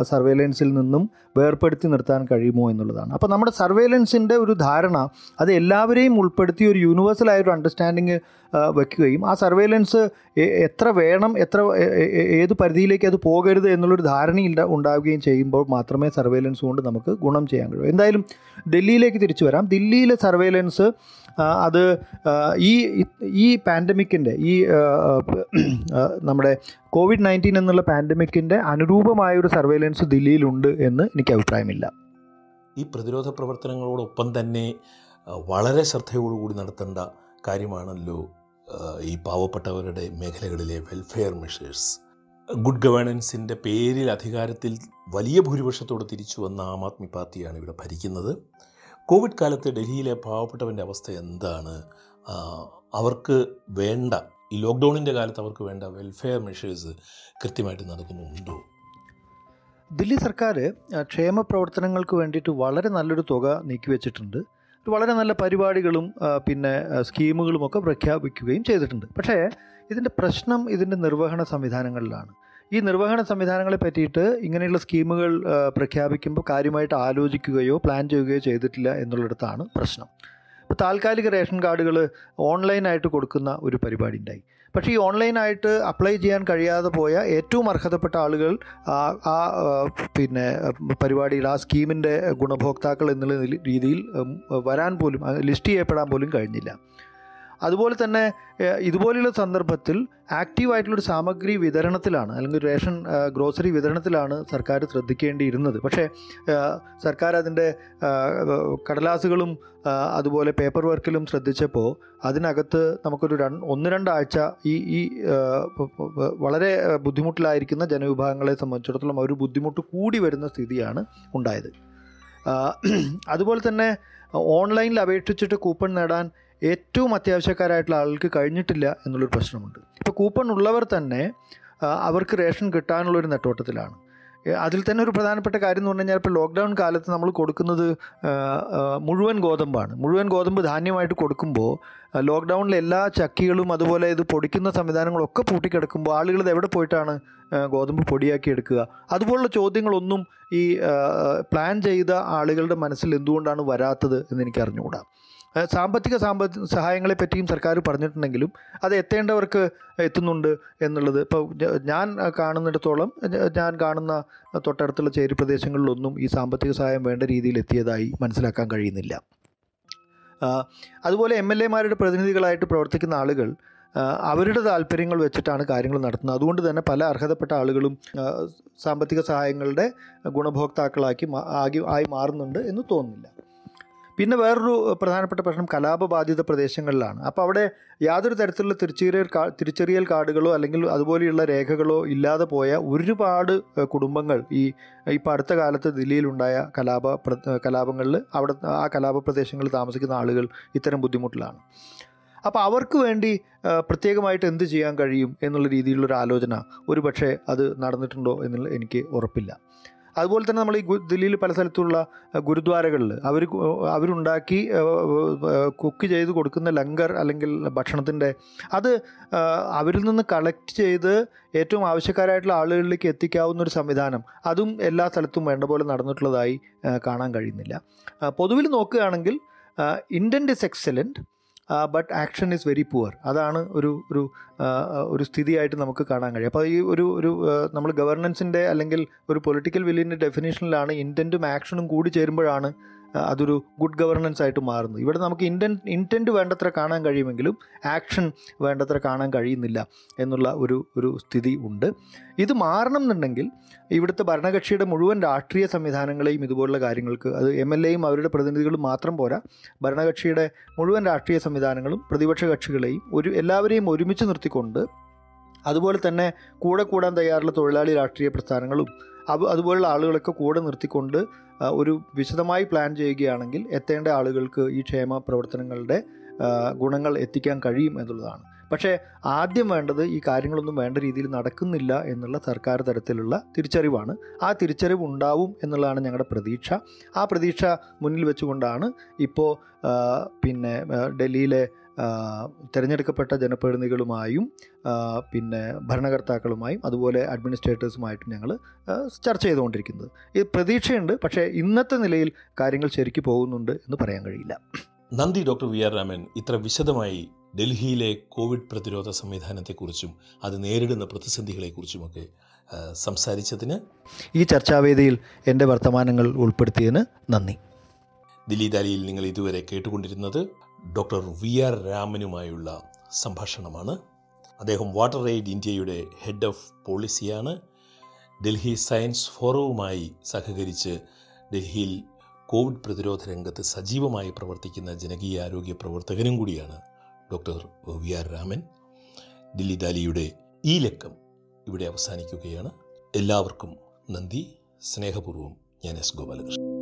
സർവേലൻസിൽ നിന്നും വേർപ്പെടുത്തി നിർത്താൻ കഴിയുമോ എന്നുള്ളതാണ്. അപ്പോൾ നമ്മുടെ സർവേലൻസിന്റെ ഒരു ധാരണ അത് എല്ലാവരെയും ഉൾപ്പെടുത്തി ഒരു യൂണിവേഴ്സലായ ഒരു അണ്ടർസ്റ്റാൻഡിങ് വെക്കുകയും ആ സർവേലൻസ് എത്ര വേണം എത്ര ഏത് പരിധിയിലേക്ക് അത് പോകരുത് എന്നുള്ളൊരു ധാരണ ഉണ്ടാവുകയും ചെയ്യുമ്പോൾ മാത്രമേ സർവേലൻസ് കൊണ്ട് നമുക്ക് ഗുണം ചെയ്യാൻ കഴിയൂ. എന്തായാലും ഡൽഹിയിലേക്ക് തിരിച്ചു വരാം. ദില്ലിയിലെ സർവേലൻസ് അത് ഈ ഈ പാൻഡമിക്കിന്റെ ഈ നമ്മുടെ കോവിഡ് നയന്റീൻ എന്നുള്ള പാൻഡമിക്കിന്റെ അനുരൂപമായ ഒരു സർവേലൻസ് ദില്ലിയിലുണ്ട് എന്ന് എനിക്ക് അഭിപ്രായമില്ല. ഈ പ്രതിരോധ പ്രവർത്തനങ്ങളോടൊപ്പം തന്നെ വളരെ ശ്രദ്ധയോടുകൂടി നടത്തേണ്ട കാര്യമാണല്ലോ ഈ പാവപ്പെട്ടവരുടെ മേഖലകളിലെ വെൽഫെയർ മെഷേഴ്സ് ഗുഡ് ഗവേണൻസിന്റെ പേരിൽ അധികാരത്തിൽ വലിയ ഭൂരിപക്ഷത്തോട് തിരിച്ചു വന്ന ആം ആദ്മി പാർട്ടിയാണ് ഇവിടെ ഭരിക്കുന്നത്. കോവിഡ് കാലത്ത് ഡൽഹിയിലെ പാവപ്പെട്ടവന്റെ അവസ്ഥ എന്താണ്? അവർക്ക് വേണ്ട ഈ ലോക്ക്ഡൗണിന്റെ കാലത്ത് അവർക്ക് വേണ്ട വെൽഫെയർ മെഷേഴ്സ് കൃത്യമായിട്ട് നടക്കുന്നുണ്ടോ? ദില്ലി സർക്കാർ ക്ഷേമ പ്രവർത്തനങ്ങൾക്ക് വേണ്ടിയിട്ട് വളരെ നല്ലൊരു തുക നീക്കിവെച്ചിട്ടുണ്ട് വളരെ നല്ല പരിപാടികളും പിന്നെ സ്കീമുകളുമൊക്കെ പ്രഖ്യാപിക്കുകയും ചെയ്തിട്ടുണ്ട്. പക്ഷേ ഇതിന്റെ പ്രശ്നം ഇതിന്റെ നിർവഹണ സംവിധാനങ്ങളിലാണ്. ഈ നിർവഹണ സംവിധാനങ്ങളെ പറ്റിയിട്ട് ഇങ്ങനെയുള്ള സ്കീമുകൾ പ്രഖ്യാപിക്കുമ്പോൾ കാര്യമായിട്ട് ആലോചിക്കുകയോ പ്ലാൻ ചെയ്യുകയോ ചെയ്തിട്ടില്ല എന്നുള്ളിടത്താണ് പ്രശ്നം. ഇപ്പോൾ താൽക്കാലിക റേഷൻ കാർഡുകൾ ഓൺലൈനായിട്ട് കൊടുക്കുന്ന ഒരു പരിപാടി ഉണ്ടായി പക്ഷേ ഈ ഓൺലൈനായിട്ട് അപ്ലൈ ചെയ്യാൻ കഴിയാതെ പോയ ഏറ്റവും അർഹതപ്പെട്ട ആളുകൾ ആ പിന്നെ പരിപാടിയിൽ ആ സ്കീമിന്റെ ഗുണഭോക്താക്കൾ എന്നുള്ള രീതിയിൽ വരാൻ പോലും ലിസ്റ്റ് ചെയ്യപ്പെടാൻ പോലും കഴിഞ്ഞില്ല. അതുപോലെ തന്നെ ഇതുപോലെയുള്ള സന്ദർഭത്തിൽ ആക്റ്റീവായിട്ടുള്ളൊരു സാമഗ്രി വിതരണത്തിലാണ് അല്ലെങ്കിൽ റേഷൻ ഗ്രോസറി വിതരണത്തിലാണ് സർക്കാർ ശ്രദ്ധിക്കേണ്ടിയിരുന്നത്. പക്ഷേ സർക്കാർ അതിന്റെ കടലാസുകളും അതുപോലെ പേപ്പർ വർക്കിലും ശ്രദ്ധിച്ചപ്പോൾ അതിനകത്ത് നമുക്കൊരു രണ്ട് ഒന്ന് രണ്ടാഴ്ച ഈ ഈ വളരെ ബുദ്ധിമുട്ടിലായിരിക്കുന്ന ജനവിഭാഗങ്ങളെ സംബന്ധിച്ചിടത്തോളം ഒരു ബുദ്ധിമുട്ട് കൂടി വരുന്ന സ്ഥിതിയാണ് ഉണ്ടായത്. അതുപോലെ തന്നെ ഓൺലൈനിൽ അപേക്ഷിച്ചിട്ട് കൂപ്പൺ നേടാൻ ഏറ്റവും അത്യാവശ്യക്കാരായിട്ടുള്ള ആൾക്ക് കഴിഞ്ഞിട്ടില്ല എന്നുള്ളൊരു പ്രശ്നമുണ്ട്. ഇപ്പോൾ കൂപ്പൺ ഉള്ളവർ തന്നെ അവർക്ക് റേഷൻ കിട്ടാനുള്ളൊരു നെട്ടോട്ടത്തിലാണ്. അതിൽ തന്നെ ഒരു പ്രധാനപ്പെട്ട കാര്യം എന്ന് പറഞ്ഞു കഴിഞ്ഞാൽ ഇപ്പോൾ ലോക്ക്ഡൗൺ കാലത്ത് നമ്മൾ കൊടുക്കുന്നത് മുഴുവൻ ഗോതമ്പാണ്. മുഴുവൻ ഗോതമ്പ് ധാന്യമായിട്ട് കൊടുക്കുമ്പോൾ ലോക്ക്ഡൗണിൽ എല്ലാ ചക്കികളും അതുപോലെ ഇത് പൊടിക്കുന്ന സംവിധാനങ്ങളൊക്കെ പൂട്ടിക്കിടക്കുമ്പോൾ ആളുകൾ ഇത് എവിടെ പോയിട്ടാണ് ഗോതമ്പ് പൊടിയാക്കി എടുക്കുക അതുപോലുള്ള ചോദ്യങ്ങളൊന്നും ഈ പ്ലാൻ ചെയ്ത ആളുകളുടെ മനസ്സിൽ എന്തുകൊണ്ടാണ് വരാത്തത് എന്ന് എനിക്ക് അറിഞ്ഞുകൂടാ സാമ്പത്തിക സാമ്പ സഹായങ്ങളെ പറ്റിയും സർക്കാർ പറഞ്ഞിട്ടുണ്ടെങ്കിലും അത് എത്തേണ്ടവർക്ക് എത്തുന്നുണ്ട് എന്നുള്ളത്. ഇപ്പോൾ ഞാൻ കാണുന്നിടത്തോളം ഞാൻ കാണുന്ന തൊട്ടടുത്തുള്ള ചേരി പ്രദേശങ്ങളിലൊന്നും ഈ സാമ്പത്തിക സഹായം വേണ്ട രീതിയിൽ എത്തിയതായി മനസ്സിലാക്കാൻ കഴിയുന്നില്ല. അതുപോലെ എം എൽ എമാരുടെ പ്രതിനിധികളായിട്ട് പ്രവർത്തിക്കുന്ന ആളുകൾ അവരുടെ താല്പര്യങ്ങൾ വെച്ചിട്ടാണ് കാര്യങ്ങൾ നടത്തുന്നത്. അതുകൊണ്ട് തന്നെ പല അർഹതപ്പെട്ട ആളുകളും സാമ്പത്തിക സഹായങ്ങളുടെ ഗുണഭോക്താക്കളാക്കി ആകി ആയി മാറുന്നുണ്ട് എന്ന് തോന്നുന്നില്ല. പിന്നെ വേറൊരു പ്രധാനപ്പെട്ട പ്രശ്നം കലാപബാധിത പ്രദേശങ്ങളിലാണ്. അപ്പോൾ അവിടെ യാതൊരു തരത്തിലുള്ള തിരിച്ചറിയൽ കാ തിരിച്ചറിയൽ കാർഡുകളോ അല്ലെങ്കിൽ അതുപോലെയുള്ള രേഖകളോ ഇല്ലാതെ പോയ ഒരുപാട് കുടുംബങ്ങൾ ഈ ഇപ്പോൾ അടുത്ത കാലത്ത് ദില്ലിയിലുണ്ടായ കലാപ കലാപങ്ങളിൽ അവിടെ ആ കലാപ പ്രദേശങ്ങളിൽ താമസിക്കുന്ന ആളുകൾ ഇത്തരം ബുദ്ധിമുട്ടിലാണ്. അപ്പോൾ അവർക്ക് വേണ്ടി പ്രത്യേകമായിട്ട് എന്ത് ചെയ്യാൻ കഴിയും എന്നുള്ള രീതിയിലുള്ളൊരു ആലോചന ഒരു പക്ഷേ അത് നടന്നിട്ടുണ്ടോ എന്നുള്ള എനിക്ക് ഉറപ്പില്ല. അതുപോലെ തന്നെ നമ്മൾ ഈ ദില്ലിയിൽ പല സ്ഥലത്തുള്ള ഗുരുദ്വാരകളിൽ അവർ അവരുണ്ടാക്കി കുക്ക് ചെയ്ത് കൊടുക്കുന്ന ലങ്കർ അല്ലെങ്കിൽ ഭക്ഷണത്തിന്റെ അത് അവരിൽ നിന്ന് കളക്ട് ചെയ്ത് ഏറ്റവും ആവശ്യക്കാരായിട്ടുള്ള ആളുകളിലേക്ക് എത്തിക്കാവുന്ന ഒരു സംവിധാനം അതും എല്ലാ സ്ഥലത്തും വേണ്ട പോലെ നടന്നിട്ടുള്ളതായി കാണാൻ കഴിയുന്നില്ല. പൊതുവിൽ നോക്കുകയാണെങ്കിൽ intent is excellent but action is very poor അതാണ് ഒരു ഒരു ഒരു സ്ഥിതിയായിട്ട് നമുക്ക് കാണാൻ കഴിയും. അപ്പോൾ ഈ ഒരു ഒരു നമ്മൾ ഗവർണൻസിന്റെ അല്ലെങ്കിൽ ഒരു പൊളിറ്റിക്കൽ വില്ലിന്റെ ഡെഫിനേഷനിലാണ് ഇന്റന്റും ആക്ഷനും കൂടി ചേരുമ്പോഴാണ് അതൊരു ഗുഡ് ഗവർണൻസ് ആയിട്ട് മാറുന്നു. ഇവിടെ നമുക്ക് ഇന്റൻ ഇന്റന്റ് വേണ്ടത്ര കാണാൻ കഴിയുമെങ്കിലും ആക്ഷൻ വേണ്ടത്ര കാണാൻ കഴിയുന്നില്ല എന്നുള്ള ഒരു ഒരു സ്ഥിതി ഉണ്ട്. ഇത് മാറണം എന്നുണ്ടെങ്കിൽ ഇവിടുത്തെ ഭരണകക്ഷിയുടെ മുഴുവൻ രാഷ്ട്രീയ സംവിധാനങ്ങളെയും ഇതുപോലുള്ള കാര്യങ്ങൾക്ക് അത് എം എൽ എയും അവരുടെ പ്രതിനിധികളും മാത്രം പോരാ. ഭരണകക്ഷിയുടെ മുഴുവൻ രാഷ്ട്രീയ സംവിധാനങ്ങളും പ്രതിപക്ഷ കക്ഷികളെയും ഒരു എല്ലാവരെയും ഒരുമിച്ച് നിർത്തിക്കൊണ്ട് അതുപോലെ തന്നെ കൂടെ കൂടാൻ തയ്യാറുള്ള തൊഴിലാളി രാഷ്ട്രീയ പ്രസ്ഥാനങ്ങളും അത് അതുപോലുള്ള ആളുകളൊക്കെ കൂടെ നിർത്തിക്കൊണ്ട് ഒരു വിശദമായി പ്ലാൻ ചെയ്യുകയാണെങ്കിൽ എത്തേണ്ട ആളുകൾക്ക് ഈ ക്ഷേമ പ്രവർത്തനങ്ങളുടെ ഗുണങ്ങൾ എത്തിക്കാൻ കഴിയും എന്നുള്ളതാണ്. പക്ഷേ ആദ്യം വേണ്ടത് ഈ കാര്യങ്ങളൊന്നും വേണ്ട രീതിയിൽ നടക്കുന്നില്ല എന്നുള്ള സർക്കാർ തരത്തിലുള്ള തിരിച്ചറിവാണ്. ആ തിരിച്ചറിവ് ഉണ്ടാവും എന്നുള്ളതാണ് ഞങ്ങളുടെ പ്രതീക്ഷ. ആ പ്രതീക്ഷ മുന്നിൽ വെച്ചുകൊണ്ടാണ് ഇപ്പോൾ പിന്നെ ഡൽഹിയിലെ തിരഞ്ഞെടുക്കപ്പെട്ട ജനപ്രതിനിധികളുമായും പിന്നെ ഭരണകർത്താക്കളുമായും അതുപോലെ അഡ്മിനിസ്ട്രേറ്റേഴ്സുമായിട്ടും ഞങ്ങൾ ചർച്ച ചെയ്തുകൊണ്ടിരിക്കുന്നത്. ഇത് പ്രതീക്ഷയുണ്ട് പക്ഷേ ഇന്നത്തെ നിലയിൽ കാര്യങ്ങൾ ശരിക്ക് പോകുന്നുണ്ട് എന്ന് പറയാൻ കഴിയില്ല. നന്ദി ഡോക്ടർ വി ആർ രാമൻ. ഇത്ര വിശദമായി ഡൽഹിയിലെ കോവിഡ് പ്രതിരോധ സംവിധാനത്തെക്കുറിച്ചും അത് നേരിടുന്ന പ്രതിസന്ധികളെക്കുറിച്ചുമൊക്കെ സംസാരിച്ചതിന് ഈ ചർച്ചാവേദിയിൽ എന്റെ വർത്തമാനങ്ങൾ ഉൾപ്പെടുത്തിയതിന് നന്ദി. ദില്ലി ദാലിയിൽ നിങ്ങൾ ഇതുവരെ കേട്ടുകൊണ്ടിരുന്നത് ഡോക്ടർ വി ആർ രാമനുമായുള്ള സംഭാഷണമാണ്. അദ്ദേഹം വാട്ടർ എയ്ഡ് ഇന്ത്യയുടെ ഹെഡ് ഓഫ് പോളിസിയാണ്. ഡൽഹി സയൻസ് ഫോറവുമായി സഹകരിച്ച് ഡൽഹിയിൽ കോവിഡ് പ്രതിരോധ രംഗത്ത് സജീവമായി പ്രവർത്തിക്കുന്ന ജനകീയ ആരോഗ്യ പ്രവർത്തകനും കൂടിയാണ് doctor V R Raman. Dilli ദാലിയുടെ ഈ ലക്കം ഇവിടെ അവസാനിക്കുകയാണ്. എല്ലാവർക്കും നന്ദി. സ്നേഹപൂർവം ഞാൻ എസ് ഗോപാലകൃഷ്ണൻ.